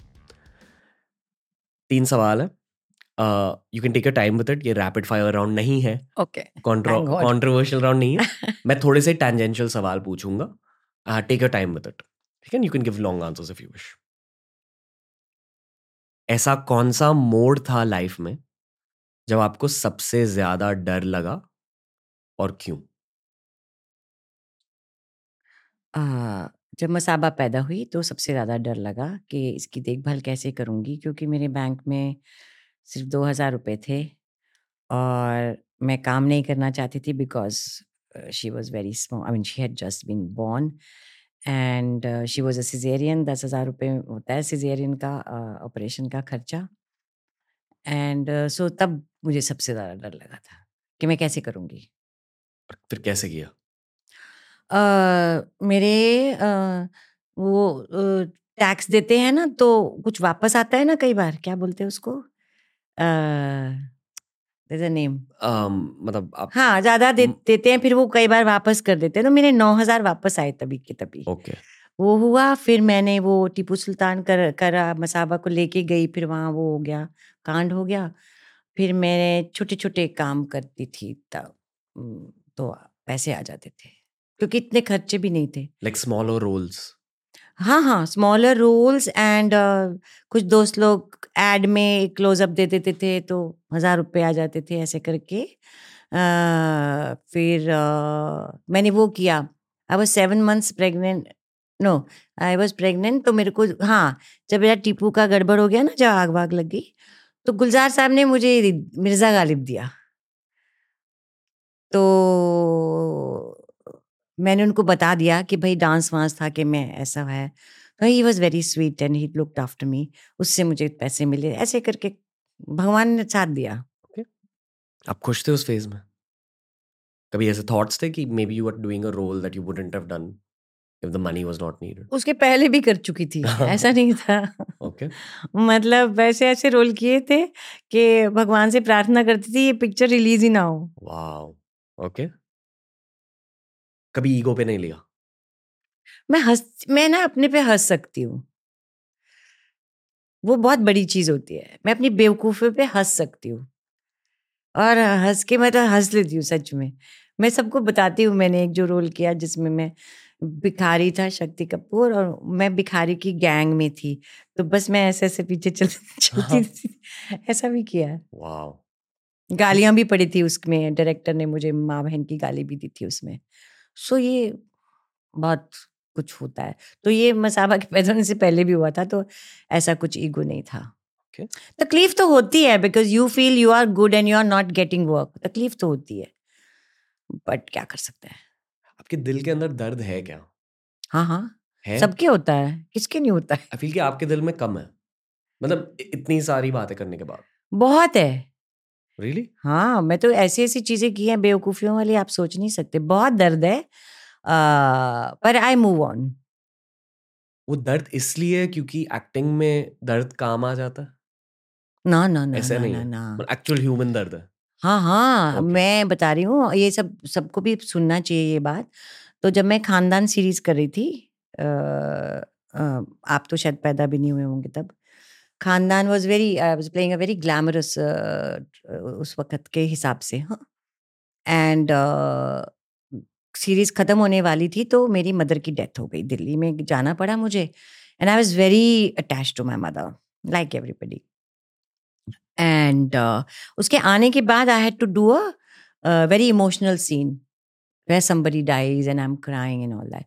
तीन सवाल है। You can take a time with it ये रैपिड फायर राउंड नहीं है। ओके. कंट्रोवर्शियल राउंड नहीं है। (laughs) मैं थोड़े से टेंजेंशियल सवाल पूछूँगा। Take a time with it ठीक है? You can give long answers if you wish ऐसा कौन सा मोड था लाइफ में जब आपको सबसे ज़्यादा डर लगा और क्यों? आ, जब मसाबा पैदा हुई तो सबसे ज़्यादा डर लगा कि इसकी देखभाल कैसे करूँगी क्योंकि मेरे बैंक में सिर्फ़ दो हज़ार रुपये थे और मैं काम नहीं करना चाहती थी because she was very small I mean she had just been born and she was a caesarean दस हज़ार रुपये होता है सिजेरियन का ऑपरेशन uh, का खर्चा। एंड सो uh, so, तब मुझे सबसे ज़्यादा डर लगा था कि मैं कैसे करूँगी। फिर कैसे किया? अ, मेरे अ, वो अ, टैक्स देते हैं ना तो कुछ वापस आता है ना कई बार क्या बोलते हैं उसको? नेम um, मतलब आप हाँ ज़्यादा दे, हम्म। देते हैं फिर वो कई बार वापस कर देते हैं। तो मेरे नौ हज़ार वापस आए तभी के तभी। ओके। वो हुआ फिर मैंने वो टीपू सुल्तान कर करा मसाबा को लेके गई फिर वहाँ वो हो गया कांड हो गया। फिर मैंने छोटे छोटे काम करती थी तब। हम्म, तो पैसे आ जाते थे। क्योंकि इतने खर्चे भी नहीं थे। लाइक स्मॉलर रोल्स हाँ हाँ स्मॉलर रोल्स एंड कुछ दोस्त लोग एड में क्लोजअप दे देते थे तो हज़ार रुपये आ जाते थे ऐसे करके। अ, फिर अ, मैंने वो किया। I was seven months pregnant no I was pregnant तो मेरे को हाँ जब मेरा टीपू का गड़बड़ हो गया ना जब आग वाग लग गई तो गुलजार साहब ने मुझे मिर्ज़ा गालिब दिया। तो मैंने उनको बता दिया कि भाई डांस वांस था कि मैं ऐसा है। तो he was very sweet and he looked after me. उससे मुझे पैसे मिले ऐसे करके भगवान ने साथ दिया। आप खुश थे उस फ़ेज़ में? कभी ऐसे थॉट्स थे कि maybe you are doing a role that you wouldn't have done if the money was not needed उसके पहले भी कर चुकी थी ऐसा नहीं (laughs) था। ओके। okay. मतलब वैसे ऐसे रोल किए थे कि भगवान से प्रार्थना करती थी ये पिक्चर रिलीज़ ही ना हो। वाओ ओके कभी ईगो पे नहीं लिया? मैं हंस मैं ना अपने पे हंस सकती हूँ। वो बहुत बड़ी चीज़ होती है। मैं अपनी बेवकूफ़ी पे हंस सकती हूँ। और हंस के मैं तो हंस लेती हूँ सच में। मैं सबको बताती हूँ मैंने एक जो रोल किया जिसमें मैं भिखारी था शक्ति कपूर और मैं भिखारी की गैंग में थी। तो बस मैं ऐसे ऐसे पीछे चल चलती थी। ऐसा भी किया। है गालियाँ भी पड़ी थी उसमें। डायरेक्टर ने मुझे माँ बहन की गाली भी दी थी उसमें। सो ये बहुत कुछ होता है। तो ये मसाबा के पैदा होने से पहले भी हुआ था तो ऐसा कुछ ईगो नहीं था। Okay. तकलीफ़ तो होती है because you feel you are good and you are not getting work तकलीफ़ तो होती है। बट क्या कर सकते हैं? आपके दिल के अंदर दर्द है क्या? हाँ हाँ। सबके होता है किसके नहीं होता है? आई फील कि आपके दिल में कम है। मतलब इतनी सारी बातें करने के बाद। बहुत है। रियली हाँ मैं तो ऐसी ऐसी चीज़ें की हैं बेवकूफियों वाली आप सोच नहीं सकते। बहुत दर्द है आ, पर आई मूव ऑन वो दर्द इसलिए क्योंकि एक्टिंग में दर्द काम आ जाता ना ना ना ऐसा ना नहीं ना ना। एक्चुअल ह्यूमन दर्द है। हाँ हाँ Okay. मैं बता रही हूँ ये सब सबको भी सुनना चाहिए ये बात। तो जब मैं खानदान सीरीज़ कर रही थी अ, अ, आप तो शायद पैदा भी नहीं हुए होंगे तब खानदान was very I was playing a very glamorous उस वक्त के हिसाब से हाँ। एंड सीरीज़ खत्म होने वाली थी तो मेरी मदर की डेथ हो गई दिल्ली में, जाना पड़ा मुझे। And I was very attach to my mother like everybody and उसके आने के बाद I had to do a very emotional scene where somebody and I am crying and all that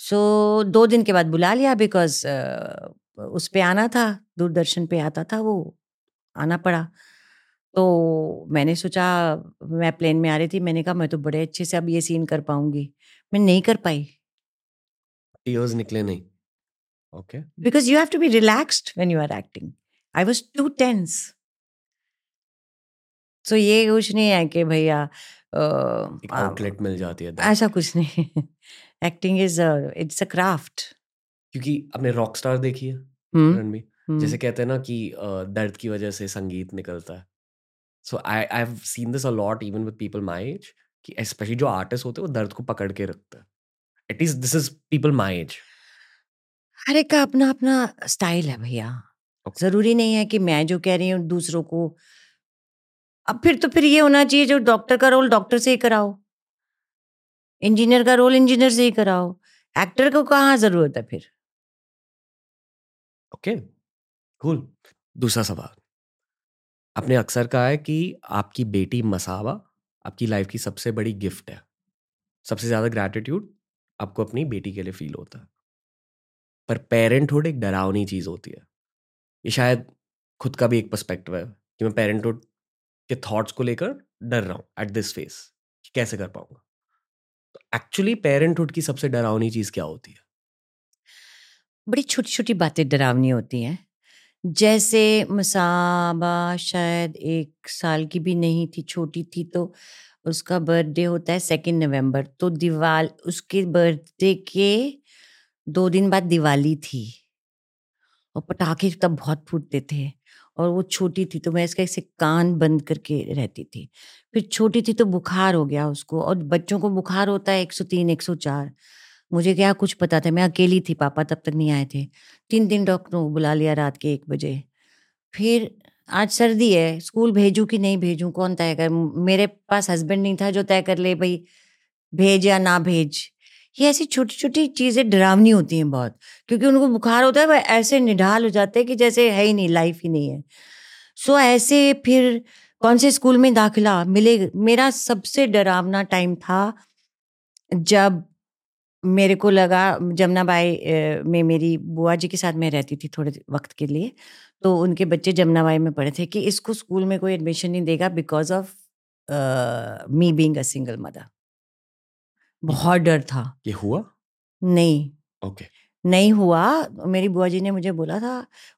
so दो दिन के बाद बुला लिया बिकॉज़ उस पे आना था दूरदर्शन पे आता था वो आना पड़ा। तो मैंने सोचा मैं प्लेन में आ रही थी मैंने कहा मैं तो बड़े अच्छे से अब ये सीन कर पाऊँगी। मैं नहीं कर पाई। टीयर्स निकले नहीं। Okay because you have to be relaxed when you are acting I was too tense so ये कुछ नहीं है कि भैया आउटलेट मिल जाती है ऐसा कुछ नहीं। Acting is it's a craft क्योंकि आपने रॉक स्टार देखी है। रणबीर। जैसे कहते हैं ना कि दर्द की वजह से संगीत निकलता है। So I I have seen this a lot even with people my age कि स्पेशली जो आर्टिस्ट होते हैं वो दर्द को पकड़ के रखते हैं। At least this is people my age हर एक का अपना अपना स्टाइल है भैया। Okay. ज़रूरी नहीं है कि मैं जो कह रही हूँ दूसरों को अब फिर तो फिर ये होना चाहिए जो डॉक्टर का रोल डॉक्टर से ही कराओ। इंजीनियर का रोल इंजीनियर से ही कराओ। एक्टर को कहाँ ज़रूरत है फिर? Okay, cool. दूसरा सवाल। आपने अक्सर कहा है कि आपकी बेटी मसावा आपकी लाइफ की सबसे बड़ी गिफ्ट है। सबसे ज़्यादा ग्रैटिट्यूड आपको अपनी बेटी के लिए फील होता है। पर पेरेंटहुड एक डरावनी चीज़ होती है। ये शायद खुद का भी एक पर्सपेक्टिव है कि मैं पेरेंटहुड के थॉट्स को लेकर डर रहा हूँ एट दिस फेस कैसे कर पाऊँगा। तो एक्चुअली पेरेंटहुड की सबसे डरावनी चीज़ क्या होती है? बड़ी छोटी छोटी बातें डरावनी होती हैं। जैसे मसाबा शायद एक साल की भी नहीं थी, छोटी थी तो उसका बर्थडे होता है सेकेंड नवंबर तो दिवाल, उसके बर्थडे के दो दिन बाद दिवाली थी। और पटाखे तब बहुत फूटते थे और वो छोटी थी तो मैं इसका ऐसे कान बंद करके रहती थी। फिर छोटी थी तो बुखार हो गया उसको और बच्चों को बुखार होता है एक सौ तीन, एक सौ चार। मुझे क्या कुछ पता था? मैं अकेली थी, पापा तब तक नहीं आए थे। तीन दिन डॉक्टरों को बुला लिया रात के एक बजे। फिर आज सर्दी है, स्कूल भेजूं कि नहीं भेजूं? कौन तय कर? मेरे पास हस्बैंड नहीं था जो तय कर ले, भाई, भेज या ना भेज। ये ऐसी छोटी छोटी चीज़ें डरावनी होती हैं बहुत, क्योंकि उनको बुखार होता है वह ऐसे निढाल हो जाते हैं कि जैसे है ही नहीं लाइफ ही नहीं है। सो ऐसे फिर कौन से स्कूल में दाखिला मिले मेरा सबसे डरावना टाइम था जब मेरे को लगा जमुनाबाई अ, में मेरी बुआ जी के साथ मैं रहती थी थोड़े वक्त के लिए तो उनके बच्चे जमुनाबाई में पढ़े थे कि इसको स्कूल में कोई एडमिशन नहीं देगा because of me being a single mother बहुत डर था। ये हुआ? नहीं। ओके। okay. नहीं हुआ। मेरी बुआ जी ने मुझे बोला था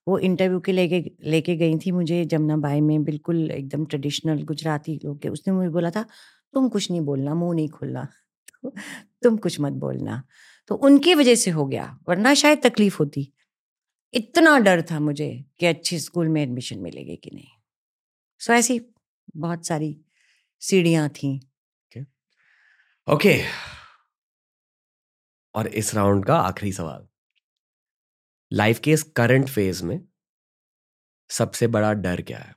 वो इंटरव्यू के लेके लेके गई थी मुझे जमुनाबाई में बिल्कुल एकदम ट्रेडिशनल गुजराती लोग के उसने मुझे बोला था तुम कुछ नहीं बोलना मुँह नहीं खोलना। (laughs) तुम कुछ मत बोलना। तो उनकी वजह से हो गया वरना शायद तकलीफ़ होती। इतना डर था मुझे कि अच्छे स्कूल में एडमिशन मिलेगी कि नहीं। सो ऐसी बहुत सारी सीढ़ियाँ थी। ओके। और इस राउंड का आखिरी सवाल। लाइफ के इस करंट फ़ेज़ में सबसे बड़ा डर क्या है?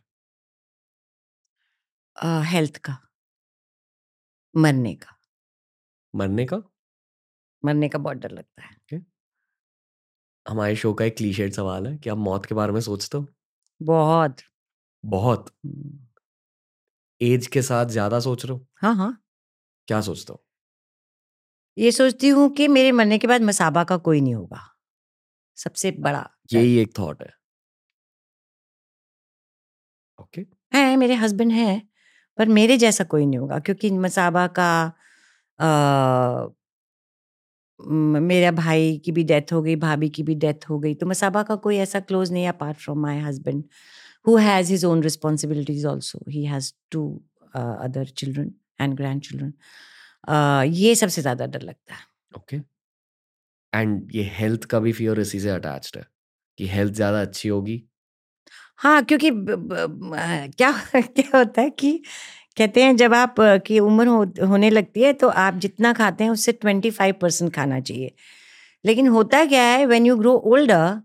हेल्थ का। मरने का। मरने का? मरने का बहुत डर लगता है। okay. हमारे शो का एक क्लीशेड सवाल है कि आप मौत के बारे में सोचते हो? बहुत। बहुत? हम्म, एज के साथ ज़्यादा सोच रहे हो? हाँ हाँ। क्या सोचते हो? ये सोचती हूँ कि मेरे मरने के बाद मसाबा का कोई नहीं होगा। सबसे बड़ा यही एक थॉट है। ओके। okay. है मेरे हस्बैंड है पर मेरे जैसा कोई नहीं होगा क्योंकि मसाबा का मेरा भाई की भी डेथ हो गई भाभी की भी डेथ हो गई तो मसाबा का कोई ऐसा क्लोज नहीं है apart from my husband who has his own responsibilities also he has two other children and grandchildren ये सबसे ज़्यादा डर लगता है। ओके। एंड ये हेल्थ का भी फियर इसी से अटैच्ड है कि हेल्थ ज़्यादा अच्छी होगी। हाँ क्योंकि ब, ब, ब, क्या (laughs) क्या होता है कि कहते हैं जब आप की उम्र हो, होने लगती है तो आप जितना खाते हैं उससे ट्वेंटी फाइव परसेंट खाना चाहिए। लेकिन होता क्या है व्हेन यू ग्रो ओल्डर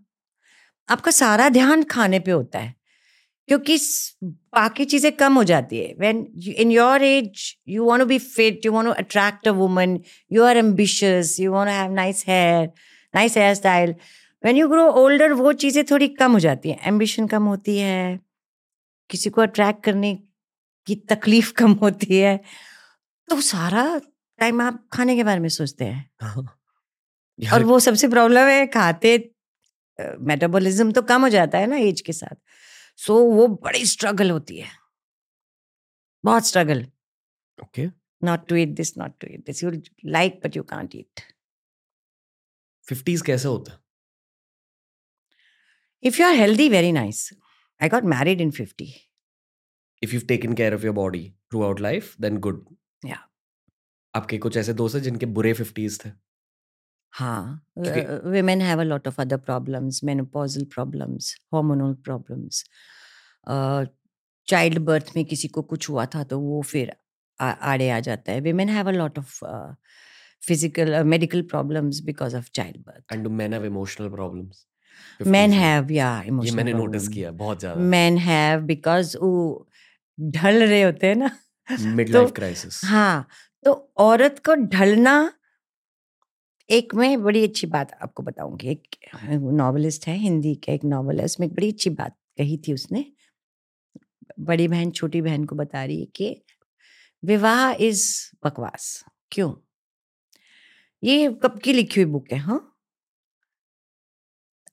आपका सारा ध्यान खाने पे होता है क्योंकि बाकी चीज़ें कम हो जाती है। When in your age you want to be fit you want to attract a woman you are ambitious you want to have nice hair nice hairstyle when you grow older वो चीज़ें थोड़ी कम हो जाती हैं। एम्बिशन कम होती है किसी को अट्रैक्ट करने की तकलीफ़ कम होती है। तो सारा टाइम आप खाने के बारे में सोचते हैं। और वो सबसे प्रॉब्लम है खाते मेटाबॉलिज्म तो कम हो जाता है ना एज के साथ। सो वो बड़ी स्ट्रगल होती है। बहुत struggle. Okay. Not to eat this not to eat this. You like but you can't eat. Fifties कैसे होता है? If you are healthy very nice. I got married in 50. If you've taken care of your body throughout life, then good. Yeah. आपके कुछ ऐसे दोस्त हैं जिनके बुरे फिफ्टीज थे हाँ uh, have a lot of other problems menopausal problems hormonal problems uh, child birth में किसी को कुछ हुआ था तो वो फिर आ, आड़े आ जाता है women have a lot of uh, physical uh, medical problems because of childbirth and men have emotional problems men 50s में। have yeah ये मैंने नोटिस. किया बहुत ज़्यादा men have because वो ढल रहे होते हैं ना मिड तो- लाइफ क्राइसिस हाँ तो औरत को ढलना एक मैं बड़ी अच्छी बात आपको बताऊँगी एक नॉवलिस्ट है हिंदी का एक नॉवल है उसमें एक बड़ी अच्छी बात कही थी उसने। बड़ी बहन छोटी बहन को बता रही है कि विवाह इज़ बकवास। क्यों? ये कब की लिखी हुई बुक है हाँ?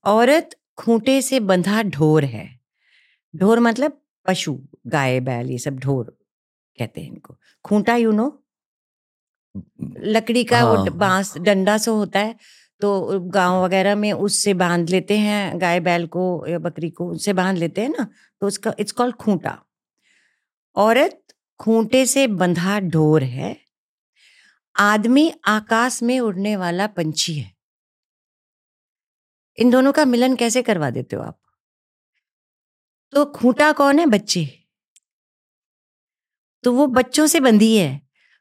औरत खूंटे से बंधा ढोर है। ढोर मतलब पशु गाय बैल ये सब ढोर कहते हैं इनको। खूंटा यू नो लकड़ी का हाँ। ड- बाँस डंडा सा होता है तो गाँव वगैरह में उससे बाँध लेते हैं गाय बैल को या बकरी को उससे बाँध लेते हैं ना तो उसका इट्स कॉल्ड खूंटा। औरत खूंटे से बंधा ढोर है आदमी आकाश में उड़ने वाला पंछी है। इन दोनों का मिलन कैसे करवा देते हो आप? तो खूंटा कौन है? बच्चे। तो वो बच्चों से बंधी है।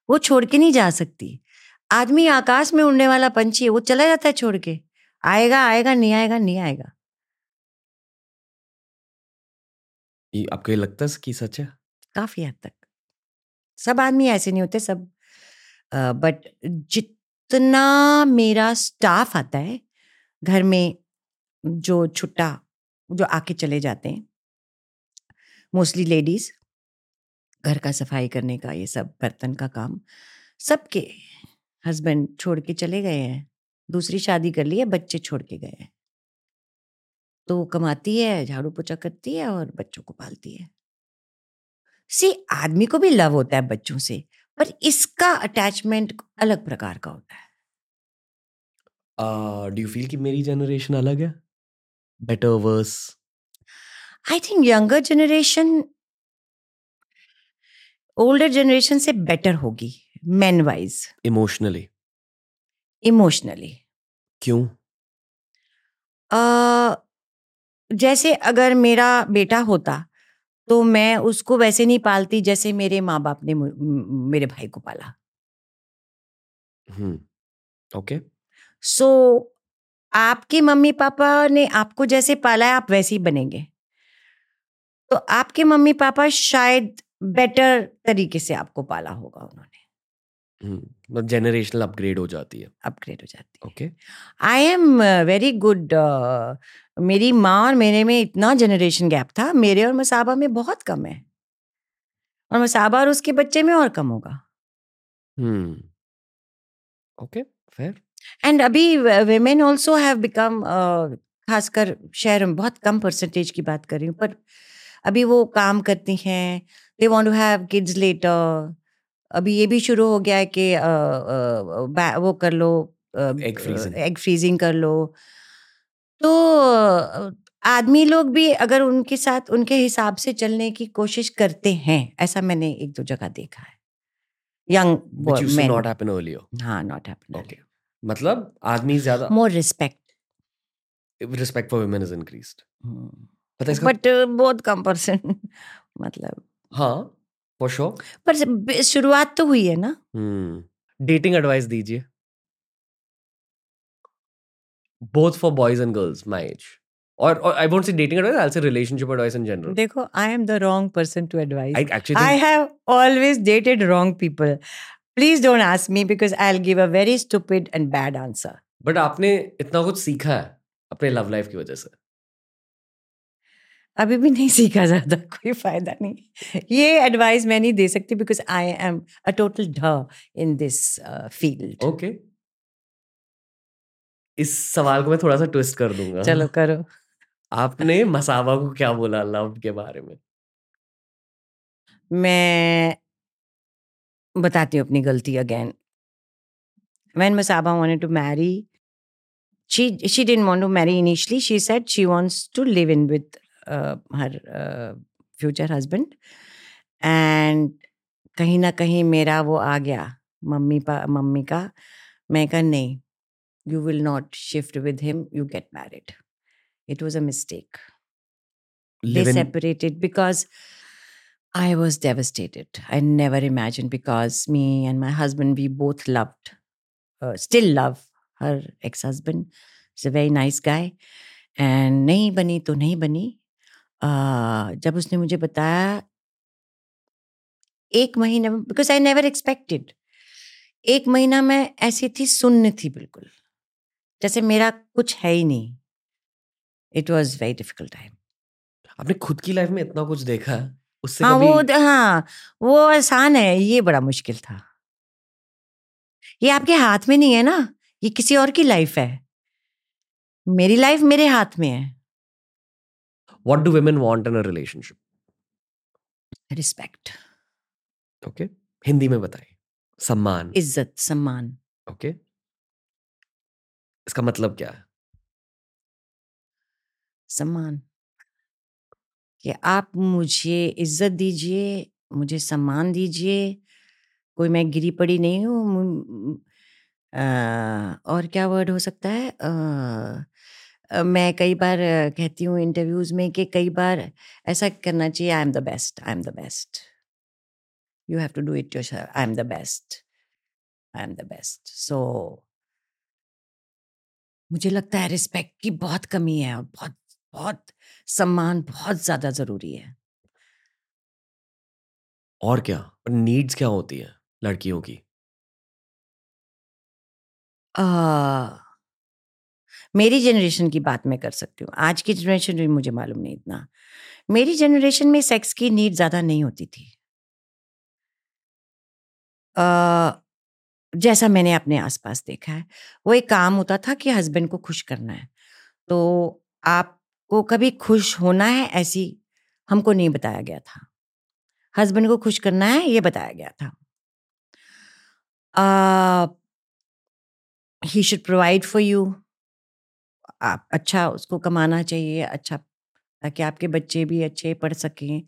वो छोड़ के नहीं जा सकती। आदमी आकाश में उड़ने वाला पंछी है वो चला जाता है छोड़ के। आएगा आएगा नहीं आएगा नहीं आएगा। ये आपको ये लगता है कि सच है? काफ़ी हद तक। सब आदमी ऐसे नहीं होते सब बट जितना मेरा स्टाफ आता है घर में जो छुट्टा जो आके चले जाते हैं मोस्टली लेडीज़, घर का सफ़ाई करने का, ये सब बर्तन का काम, सबके हस्बैंड छोड़ के चले गए हैं, दूसरी शादी कर ली है, बच्चे छोड़ के गए हैं। तो वो कमाती है, झाड़ू पोछा करती है और बच्चों को पालती है। सी, आदमी को भी लव होता है बच्चों से, पर इसका अटैचमेंट अलग प्रकार का होता है। डू यू फील कि मेरी जनरेशन अलग है? Better worse I think younger generation older generation से बेटर होगी मैन वाइज इमोशनली इमोशनली क्यों जैसे अगर मेरा बेटा होता तो मैं उसको वैसे नहीं पालती जैसे मेरे माँ बाप ने मेरे भाई को पाला। हम्म ओके। सो आपके मम्मी पापा ने आपको जैसे पाला है आप वैसे ही बनेंगे। तो आपके मम्मी पापा शायद बेटर तरीके से आपको पाला होगा उन्होंने। मतलब जनरेशनल अपग्रेड हो जाती है। अपग्रेड हो जाती है। Okay I am very good मेरी माँ और मेरे में इतना जनरेशन गैप था मेरे और मसाबा में बहुत कम है। और मसाबा और उसके बच्चे में और कम होगा। हम्म। ओके फेयर एंड अभी वेमेन ऑल्सो हैव बिकम खासकर शहर में बहुत कम परसेंटेज की बात कर रही हूँ पर अभी वो काम करती हैं they want to have kids later अभी ये भी शुरू हो गया है कि अ, बा- वो कर लो Egg freezing. एग फ्रीजिंग कर लो। तो आदमी लोग भी अगर उनके साथ उनके हिसाब से चलने की कोशिश करते हैं ऐसा मैंने एक दो जगह देखा है। यंग नॉट हैपन अर्लियर हाँ नॉट हैपन ओके मतलब आदमी ज़्यादा more respect respect for women is increased but इसका बट बहुत कम परसेंट (laughs) मतलब। हाँ फॉर पर शुरुआत तो हुई है ना? डेटिंग एडवाइस दीजिए। Both for boys and girls my age और I won't see dating advice I will say relationship advice in general देखो I am the wrong person to advise I have always dated wrong people please don't ask me because I will give a very stupid and bad answer but आपने इतना कुछ सीखा है अपने love life की वजह से। अभी भी नहीं सीखा जाता कोई फ़ायदा नहीं। ये एडवाइस मैं नहीं दे सकती because I am a total ढ इन दिस फ़ील्ड ओके इस सवाल को मैं थोड़ा सा ट्विस्ट कर दूँगा। चलो करो। आपने मसाबा को क्या बोला लव के बारे में? मैं बताती हूँ अपनी गलती again when Masaba wanted to marry, she she didn't want to marry initially. She said she wants to live in with her future husband and कहीं ना कहीं मेरा वो आ गया मम्मी पा मम्मी का मैं कहा नहीं you will not shift with him you get married it was a mistake separated because I was devastated. I never imagined because me and my husband, we both loved, uh, still love her ex husband. He's a very nice guy. And नहीं बनी तो नहीं बनी uh, जब उसने मुझे बताया एक महीना बिकॉज़ आई नेवर एक्सपेक्टेड एक महीना मैं ऐसी थी सुन्न थी बिल्कुल। जैसे मेरा कुछ है ही नहीं। It was very difficult time आपने खुद की लाइफ में इतना कुछ देखा? उससे हाँ कभी वो हाँ वो आसान है ये बड़ा मुश्किल था। ये आपके हाथ में नहीं है ना? ये किसी और की लाइफ है। मेरी लाइफ मेरे हाथ में है। What do women want in a relationship respect okay Hindi में बताइए। सम्मान। इज़्ज़त सम्मान। ओके इसका मतलब क्या है? सम्मान। कि आप मुझे इज़्ज़त दीजिए मुझे सम्मान दीजिए कोई मैं गिरी पड़ी नहीं हूँ और क्या वर्ड हो सकता है? अ, मैं कई बार कहती हूँ इंटरव्यूज़ में कि कई बार ऐसा करना चाहिए I am the best I am the best you have to do it your I am the best I am the best so मुझे लगता है रिस्पेक्ट की बहुत कमी है और बहुत बहुत सम्मान बहुत ज़्यादा ज़रूरी है। और क्या? नीड्स क्या होती है लड़कियों की? आ, मेरी जनरेशन की बात मैं कर सकती हूँ। आज की जनरेशन में मुझे मालूम नहीं इतना। मेरी जनरेशन में सेक्स की नीड ज़्यादा नहीं होती थी। आ, जैसा मैंने अपने आसपास देखा है। वो एक काम होता था कि हस्बैंड को खुश करना है। तो आपको कभी खुश होना है ऐसी हमको नहीं बताया गया था। हस्बैंड को खुश करना है ये बताया गया था। He should provide for you आप अच्छा उसको कमाना चाहिए अच्छा ताकि आपके बच्चे भी अच्छे पढ़ सकें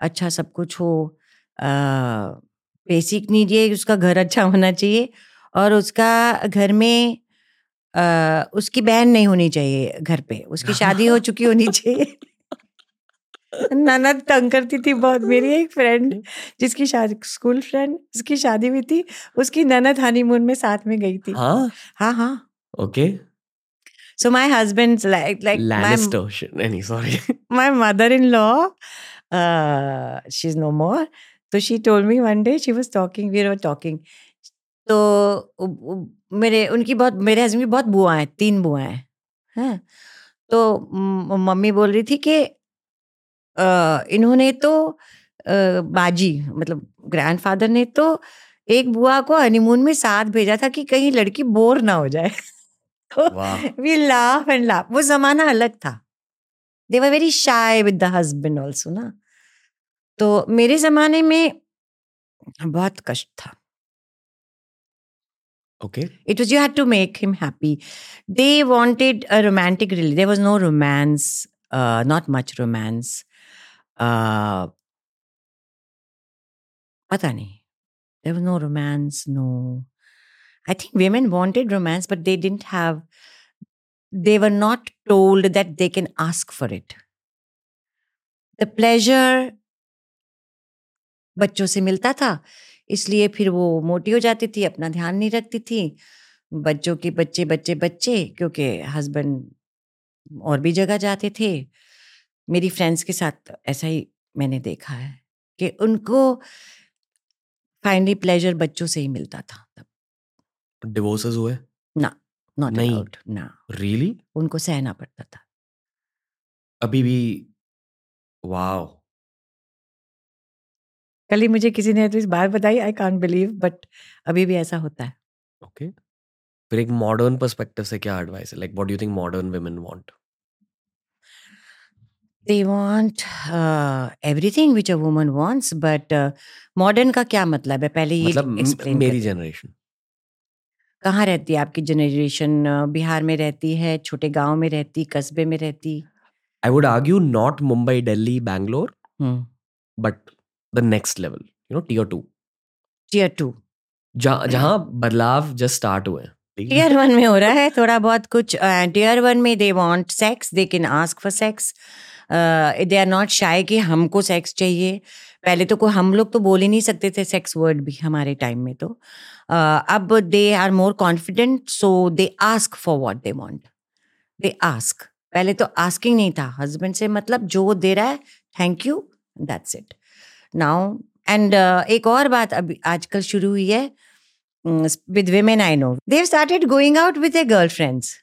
अच्छा सब कुछ हो। बेसिक नीड ये उसका घर अच्छा होना चाहिए और उसका घर में आ, उसकी बहन नहीं होनी चाहिए घर पे उसकी शादी हो चुकी होनी चाहिए। ननद तंग करती थी बहुत मेरी एक फ्रेंड (laughs) जिसकी शादी स्कूल फ्रेंड जिसकी शादी हुई थी उसकी ननद हनीमून में साथ में गई थी। हाँ? हाँ हाँ। Okay. So my husband's like like my Lannister shit. my mother-in-law, uh, she's no more. So she told me one day she was talking, we were talking. तो मेरे उनकी बहुत मेरे हस्बैंड की बहुत बुआ हैं तीन बुआ हैं हैं तो मम्मी बोल रही थी कि अ, इन्होंने तो बाजी मतलब ग्रैंडफादर ने तो एक बुआ को हनीमून में साथ भेजा था कि कहीं लड़की बोर ना हो जाए तो वाह वी लाफ एंड लाफ वो जमाना अलग था they were very shy with the husband also ना तो मेरे जमाने में बहुत कष्ट था okay it was you had to make him happy they wanted a romantic really there was no romance uh, not much romance uh, पता नहीं there was no romance no i think women wanted romance, but they didn't have, they were not told that they can ask for it. The pleasure बच्चों से मिलता था, इसलिए फिर वो मोटी हो जाती थी, अपना ध्यान नहीं रखती थी। बच्चों के बच्चे बच्चे बच्चे, क्योंकि हस्बैंड और भी जगह जाते थे। मेरी फ्रेंड्स के साथ ऐसा ही मैंने देखा है कि उनको फाइनली प्लेजर बच्चों से ही मिलता था। डिवोर्सेस हुए? ना नॉट नहीं। अलाउड ना। रियली उनको सहना पड़ता था। अभी भी वाओ। कल ही मुझे किसी ने तो इस बात बताई आई कांट बिलीव बट अभी भी ऐसा होता है। ओके फिर एक मॉडर्न पर्सपेक्टिव से क्या एडवाइस है? Like what do you think modern women want they want uh, everything which a woman wants but uh, का क्या मतलब है? पहले ये मतलब मेरी। जनरेशन कहाँ रहती है आपकी जनरेशन बिहार में रहती है छोटे गाँव में रहती कस्बे में रहती? I would argue not Mumbai, Delhi, Bangalore, हम्म। but the next level, you know, tier two. Tier two जहाँ बदलाव जस्ट स्टार्ट हुए हैं टीयर वन में हो रहा है थोड़ा बहुत कुछ टीयर वन में they want sex they can ask for sex they are not shy कि हमको सेक्स चाहिए। पहले तो कोई हम लोग तो बोल ही नहीं सकते थे सेक्स वर्ड भी हमारे टाइम में तो। अब they are more confident so they ask for what they want they ask पहले तो आस्किंग नहीं था। हस्बैंड से मतलब जो दे रहा है thank you that's it now and एक और बात अभी आजकल शुरू हुई है। With women I know they've started going out with their girlfriends.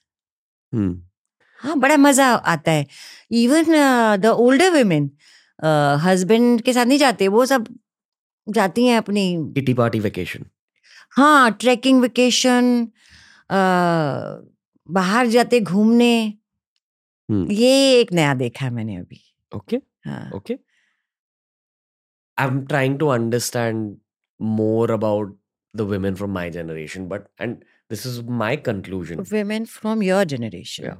हाँ बड़ा मज़ा आता है। Even the older women husband के साथ नहीं जाते वो सब जाती हैं अपनी किटी पार्टी वेकेशन हाँ ट्रैकिंग वेकेशन बाहर जाते घूमने। ये एक नया देखा है मैंने अभी। ओके हाँ। Okay. I am trying to understand more about the women from my generation but and this is my conclusion women from your generation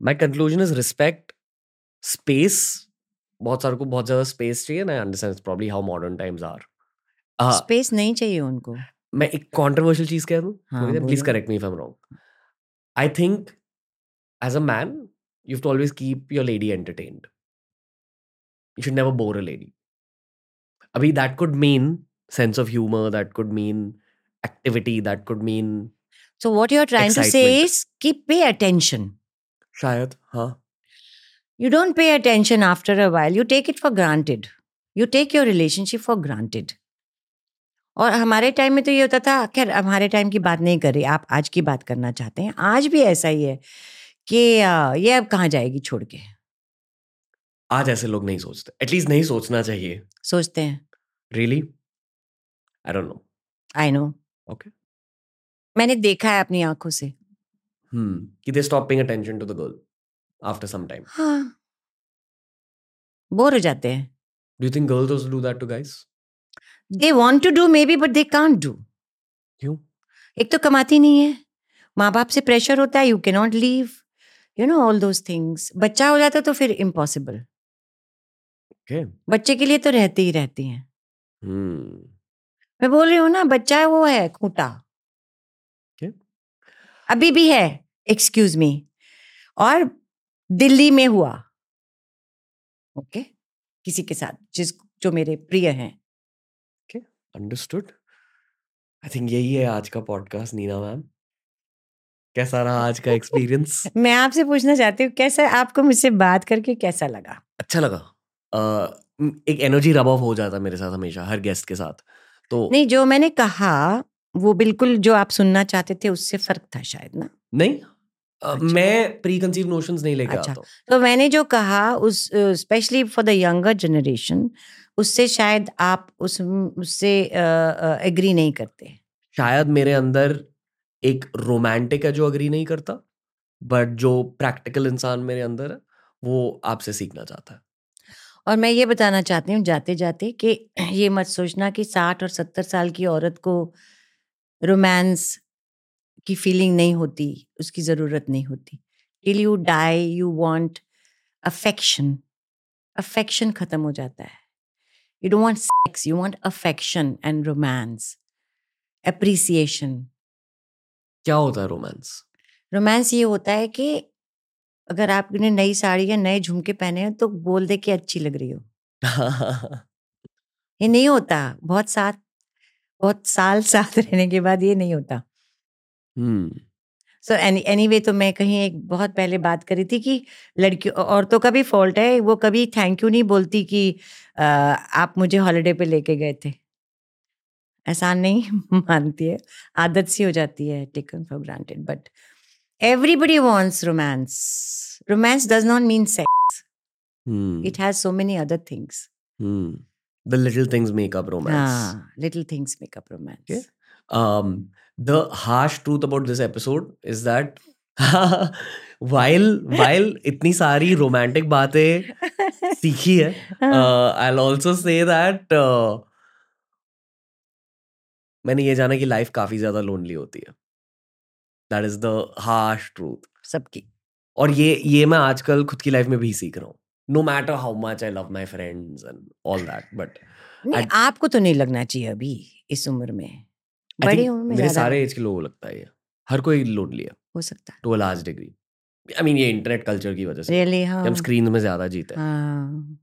my conclusion is respect space बहुत सारे को बहुत ज़्यादा स्पेस चाहिए ना understand probably how modern times are space नहीं चाहिए उनको। मैं एक कंट्रोवर्शियल चीज़ कह दूँ please correct me if I am wrong I think as a man you to always keep your lady entertained you should never bore a lady अभी that could mean sense of humour that could mean activity that could mean so what you're trying to say Excitement. is keep pay attention. शायद हाँ। You don't pay attention after a while. You take it for granted. You take your relationship for granted. और हमारे time में तो ये होता था खैर हमारे टाइम की बात नहीं कर। रही आप आज की बात करना चाहते हैं। आज भी ऐसा ही है कि ये अब कहाँ जाएगी छोड़ के? आज ऐसे लोग नहीं सोचते। एटलीस्ट नहीं सोचना चाहिए। सोचते हैं। Really I don't know I know Okay. मैंने देखा है अपनी आँखों से। Hmm. कि they stop paying attention to the girl after some time हाँ। बोर हो जाते हैं। Do you think girls also do that to guys they want to do maybe but they can't do क्यों? एक तो कमाती नहीं है। माँ बाप से प्रेशर होता है you can not leave you know all those things बच्चा हो जाता तो फिर इम्पॉसिबल ओके बच्चे के लिए तो रहती ही रहती हैं। Hmm. मैं बोल रही हूँ ना बच्चा वो है खूंटा। क्या? अभी भी है एक्सक्यूज मी और दिल्ली में हुआ। ओके। okay? किसी के साथ जिस जो मेरे प्रिय हैं। ओके अंडरस्टूड आई थिंक यही है आज का पॉडकास्ट नीना मैम। कैसा रहा आज का एक्सपीरियंस (laughs) मैं आपसे पूछना चाहती हूँ कैसा आपको मुझसे बात करके कैसा लगा? अच्छा लगा। म, एक एनर्जी रब ऑफ़ हो जाता मेरे साथ हमेशा हर गेस्ट के साथ। तो नहीं जो मैंने कहा वो बिल्कुल जो आप सुनना चाहते थे उससे फ़र्क था शायद ना? नहीं। मैं प्री कंसीव नोशंस नहीं लेके अच्छा। आता तो मैंने जो कहा उस specially for the younger generation उससे शायद आप उस उससे एग्री नहीं करते। शायद मेरे अंदर एक रोमांटिक है जो अग्री नहीं करता बट जो प्रैक्टिकल इंसान मेरे अंदर है वो आपसे सीखना चाहता है। और मैं ये बताना चाहती हूँ जाते जाते कि (clears throat) ये मत सोचना कि साठ और सत्तर साल की औरत को रोमांस की फीलिंग नहीं होती उसकी ज़रूरत नहीं होती। Till you die you want affection affection ख़त्म हो जाता है। You don't want sex you want affection and romance appreciation क्या होता है रोमांस रोमांस ये होता है कि अगर आपने नई साड़ी या नए झुमके पहने हैं तो बोल दे कि अच्छी लग रही हो। (laughs) ये नहीं होता। बहुत साथ बहुत साल साथ (laughs) रहने के बाद ये नहीं होता। हम्म। सो एनी एनी तो मैं कहीं एक बहुत पहले बात करी थी कि लड़की औरतों का भी फॉल्ट है वो कभी थैंक यू नहीं बोलती कि "आ, आप मुझे हॉलिडे पे लेके गए थे। एहसान नहीं (laughs) मानती है आदत सी हो जाती है taken for granted but everybody wants romance romance does not mean sex hmm. It has so many other things hmm the little things make up romance हाँ little things make up romance um the harsh truth about this episode is that while while इतनी सारी romantic बातें सीखी है (laughs) I'll also say that uh, मैंने ये जाना कि लाइफ काफ़ी ज़्यादा लोनली होती है। That is the harsh truth सबकी। और ये ये मैं आजकल खुद की लाइफ में भी सीख रहा हूँ। No matter how much I love my friends and all that but आपको तो नहीं लगना चाहिए अभी इस उम्र में। बड़ी उम्र में मेरे सारे एज के लोगों को लगता है ये। हर कोई लोन लिया। हो सकता है। To a large degree I mean ये इंटरनेट कल्चर की वजह से हाँ। हम स्क्रीन में ज़्यादा जीते हैं। हाँ।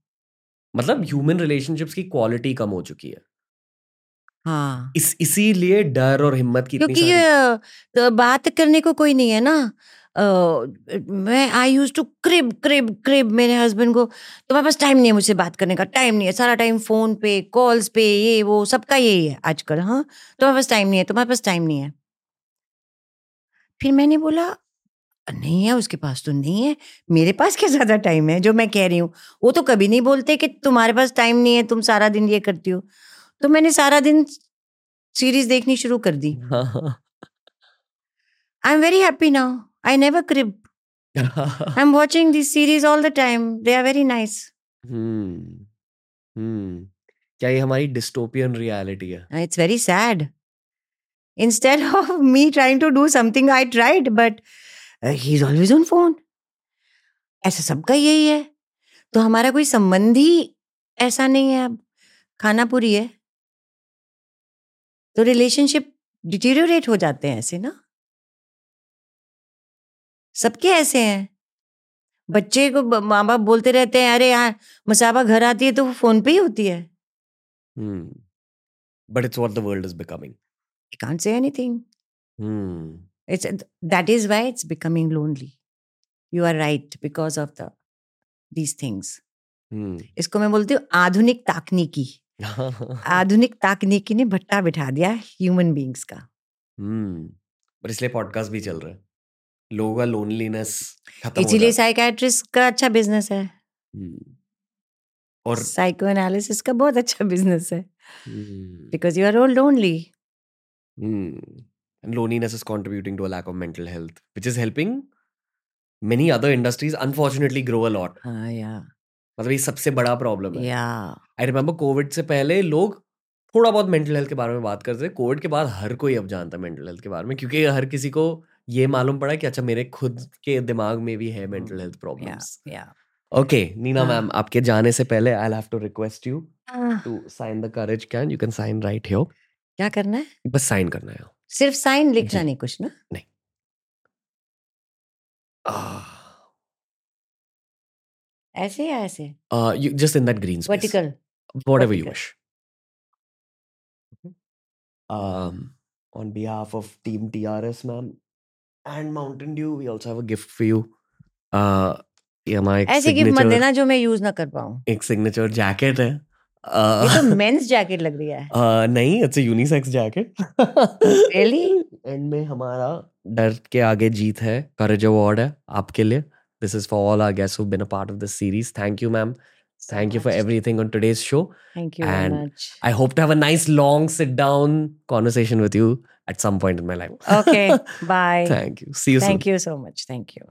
मतलब ह्यूमन रिलेशनशिप्स की क्वालिटी कम हो चुकी है। हाँ। इस इसीलिए डर और हिम्मत की क्योंकि तो बात करने को कोई नहीं है ना। मैं I use to crib crib crib मेरे हस्बैंड को। तुम्हारे पास टाइम नहीं है मुझसे बात करने का टाइम नहीं है। सारा टाइम फ़ोन पे कॉल्स पे ये वो सबका यही है आजकल हाँ? तुम्हारे पास टाइम नहीं है तुम्हारे पास टाइम नहीं है। फिर मैंने बोला नहीं है उसके पास तो नहीं है। मेरे पास क्या ज़्यादा टाइम है? जो मैं कह रही हूँ। वो तो कभी नहीं बोलते कि तुम्हारे पास टाइम नहीं है तुम सारा दिन ये करती हो। तो मैंने सारा दिन सीरीज़ देखनी शुरू कर दी। I am very happy now. I never crib. I'm watching these series all the time. They are very nice. Hmm hmm क्या ये हमारी डिस्टोपियन रियलिटी है Uh, It's very sad. Instead of me trying to do something I tried, but uh, he's always on phone. ऐसा सबका यही है तो हमारा कोई संबंध ही ऐसा नहीं है अब खाना पूरी है तो रिलेशनशिप डिटीरियोरेट हो जाते हैं ऐसे ना सबके ऐसे हैं। बच्चे को माँ बाप बोलते रहते हैं अरे यार मसाबा घर आती है तो वो फ़ोन पे ही होती है। But it's what the world is becoming I can't say anything. Hmm It's that is why it's becoming lonely. You are right because of the these things. Hmm इसको मैं बोलती हूँ आधुनिक तकनीकी। (laughs) आधुनिक तकनीकी ने भट्टा बिठा दिया ह्यूमन बींग्स का। हम्म पर इसलिए पॉडकास्ट भी चल रहा है। लोगों का लोनलीनेस इसीलिए है साइकाट्रिस्ट का अच्छा बिज़नेस है। और साइको एनालिसिस का बहुत अच्छा बिज़नेस है। Because you are all lonely and loneliness is contributing to a lack of mental health which is helping many other industries unfortunately grow a lot. हाँ या मतलब ये सबसे बड़ा प्रॉब्लम है। या आई रिमेम्बर कोविड से पहले लोग थोड़ा बहुत मेंटल हेल्थ के बारे में बात करते थे। कोविड के बाद हर कोई अब जानता है मेंटल हेल्थ के बारे में क्योंकि हर किसी को ये मालूम पड़ा कि अच्छा मेरे खुद के दिमाग में भी है मेंटल हेल्थ प्रॉब्लम्स या ओके नीना। मैम आपके जाने से पहले I have to request you to sign the courage can you can sign right here क्या करना है? बस साइन करना है। सिर्फ़ साइन लिखना नहीं कुछ ना? नहीं। ऐसे या ऐसे? uh, you just in that green vertical whatever you vertical. wish um on behalf of team trs ma'am and mountain dew we also have a gift for you. Uh ये हमारा ऐसे गिफ्ट मत देना जो मैं यूज़ ना कर पाऊँ। एक सिग्नेचर जैकेट है। ये तो uh, मेंस जैकेट लग रही है। (laughs) uh, नहीं it's a unisex jacket Really? And में हमारा डर के आगे जीत है। करेज अवार्ड है आपके लिए। This is for all our guests who been a part of this series thank you ma'am thank you for. Everything on today's show you I hope to have a nice long sit down conversation with you. At some point in my life. Okay bye (laughs) Thank you. See you thank soon. You so much thank you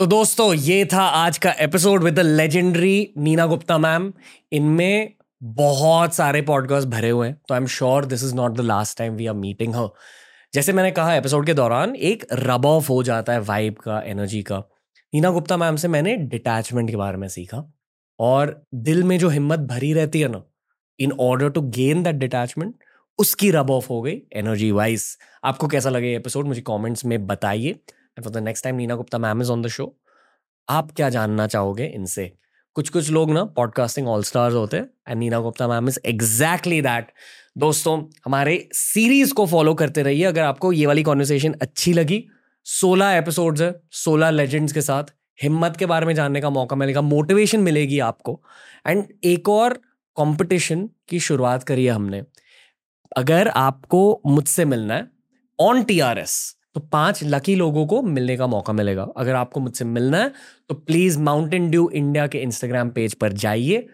तो दोस्तों ये था आज का episode with the legendary Neena Gupta ma'am इनमें बहुत सारे podcast भरे हुए हैं तो I am sure this is not the last time we are meeting her जैसे मैंने कहा एपिसोड के दौरान एक रब ऑफ़ हो जाता है वाइब का एनर्जी का नीना गुप्ता मैम से मैंने डिटैचमेंट के बारे में सीखा और दिल में जो हिम्मत भरी रहती है ना in order to gain that detachment उसकी रब ऑफ़ हो गई एनर्जी वाइज आपको कैसा लगे एपिसोड मुझे कमेंट्स में बताइए। And for the next time Neena Gupta ma'am is on the show आप क्या जानना चाहोगे इनसे? कुछ कुछ लोग ना पॉडकास्टिंग ऑल स्टार्स होते हैं and Neena Gupta ma'am is exactly that दोस्तों, हमारे सीरीज़ को फॉलो करते रहिए। अगर आपको ये वाली कॉन्वर्सेशन अच्छी लगी 16 एपिसोड्स है 16 लेजेंड्स के साथ, हिम्मत के बारे में जानने का मौका मिलेगा मोटिवेशन मिलेगी आपको। एंड एक और कंपटीशन की शुरुआत करी है हमने। अगर आपको मुझसे मिलना है ऑन टी आर एस तो पाँच लकी लोगों को मिलने का मौका मिलेगा। अगर आपको मुझसे मिलना है तो प्लीज़ माउंटेन ड्यू इंडिया के इंस्टाग्राम पेज पर जाइए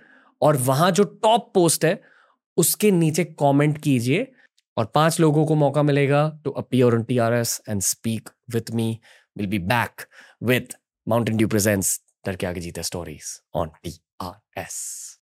और वहाँ जो टॉप पोस्ट है, उसके नीचे कमेंट कीजिए और पाँच लोगों को मौका मिलेगा to appear on T R S and speak with me will be back with Mountain Dew presents डर के आगे जीते स्टोरीज ऑन टीआरएस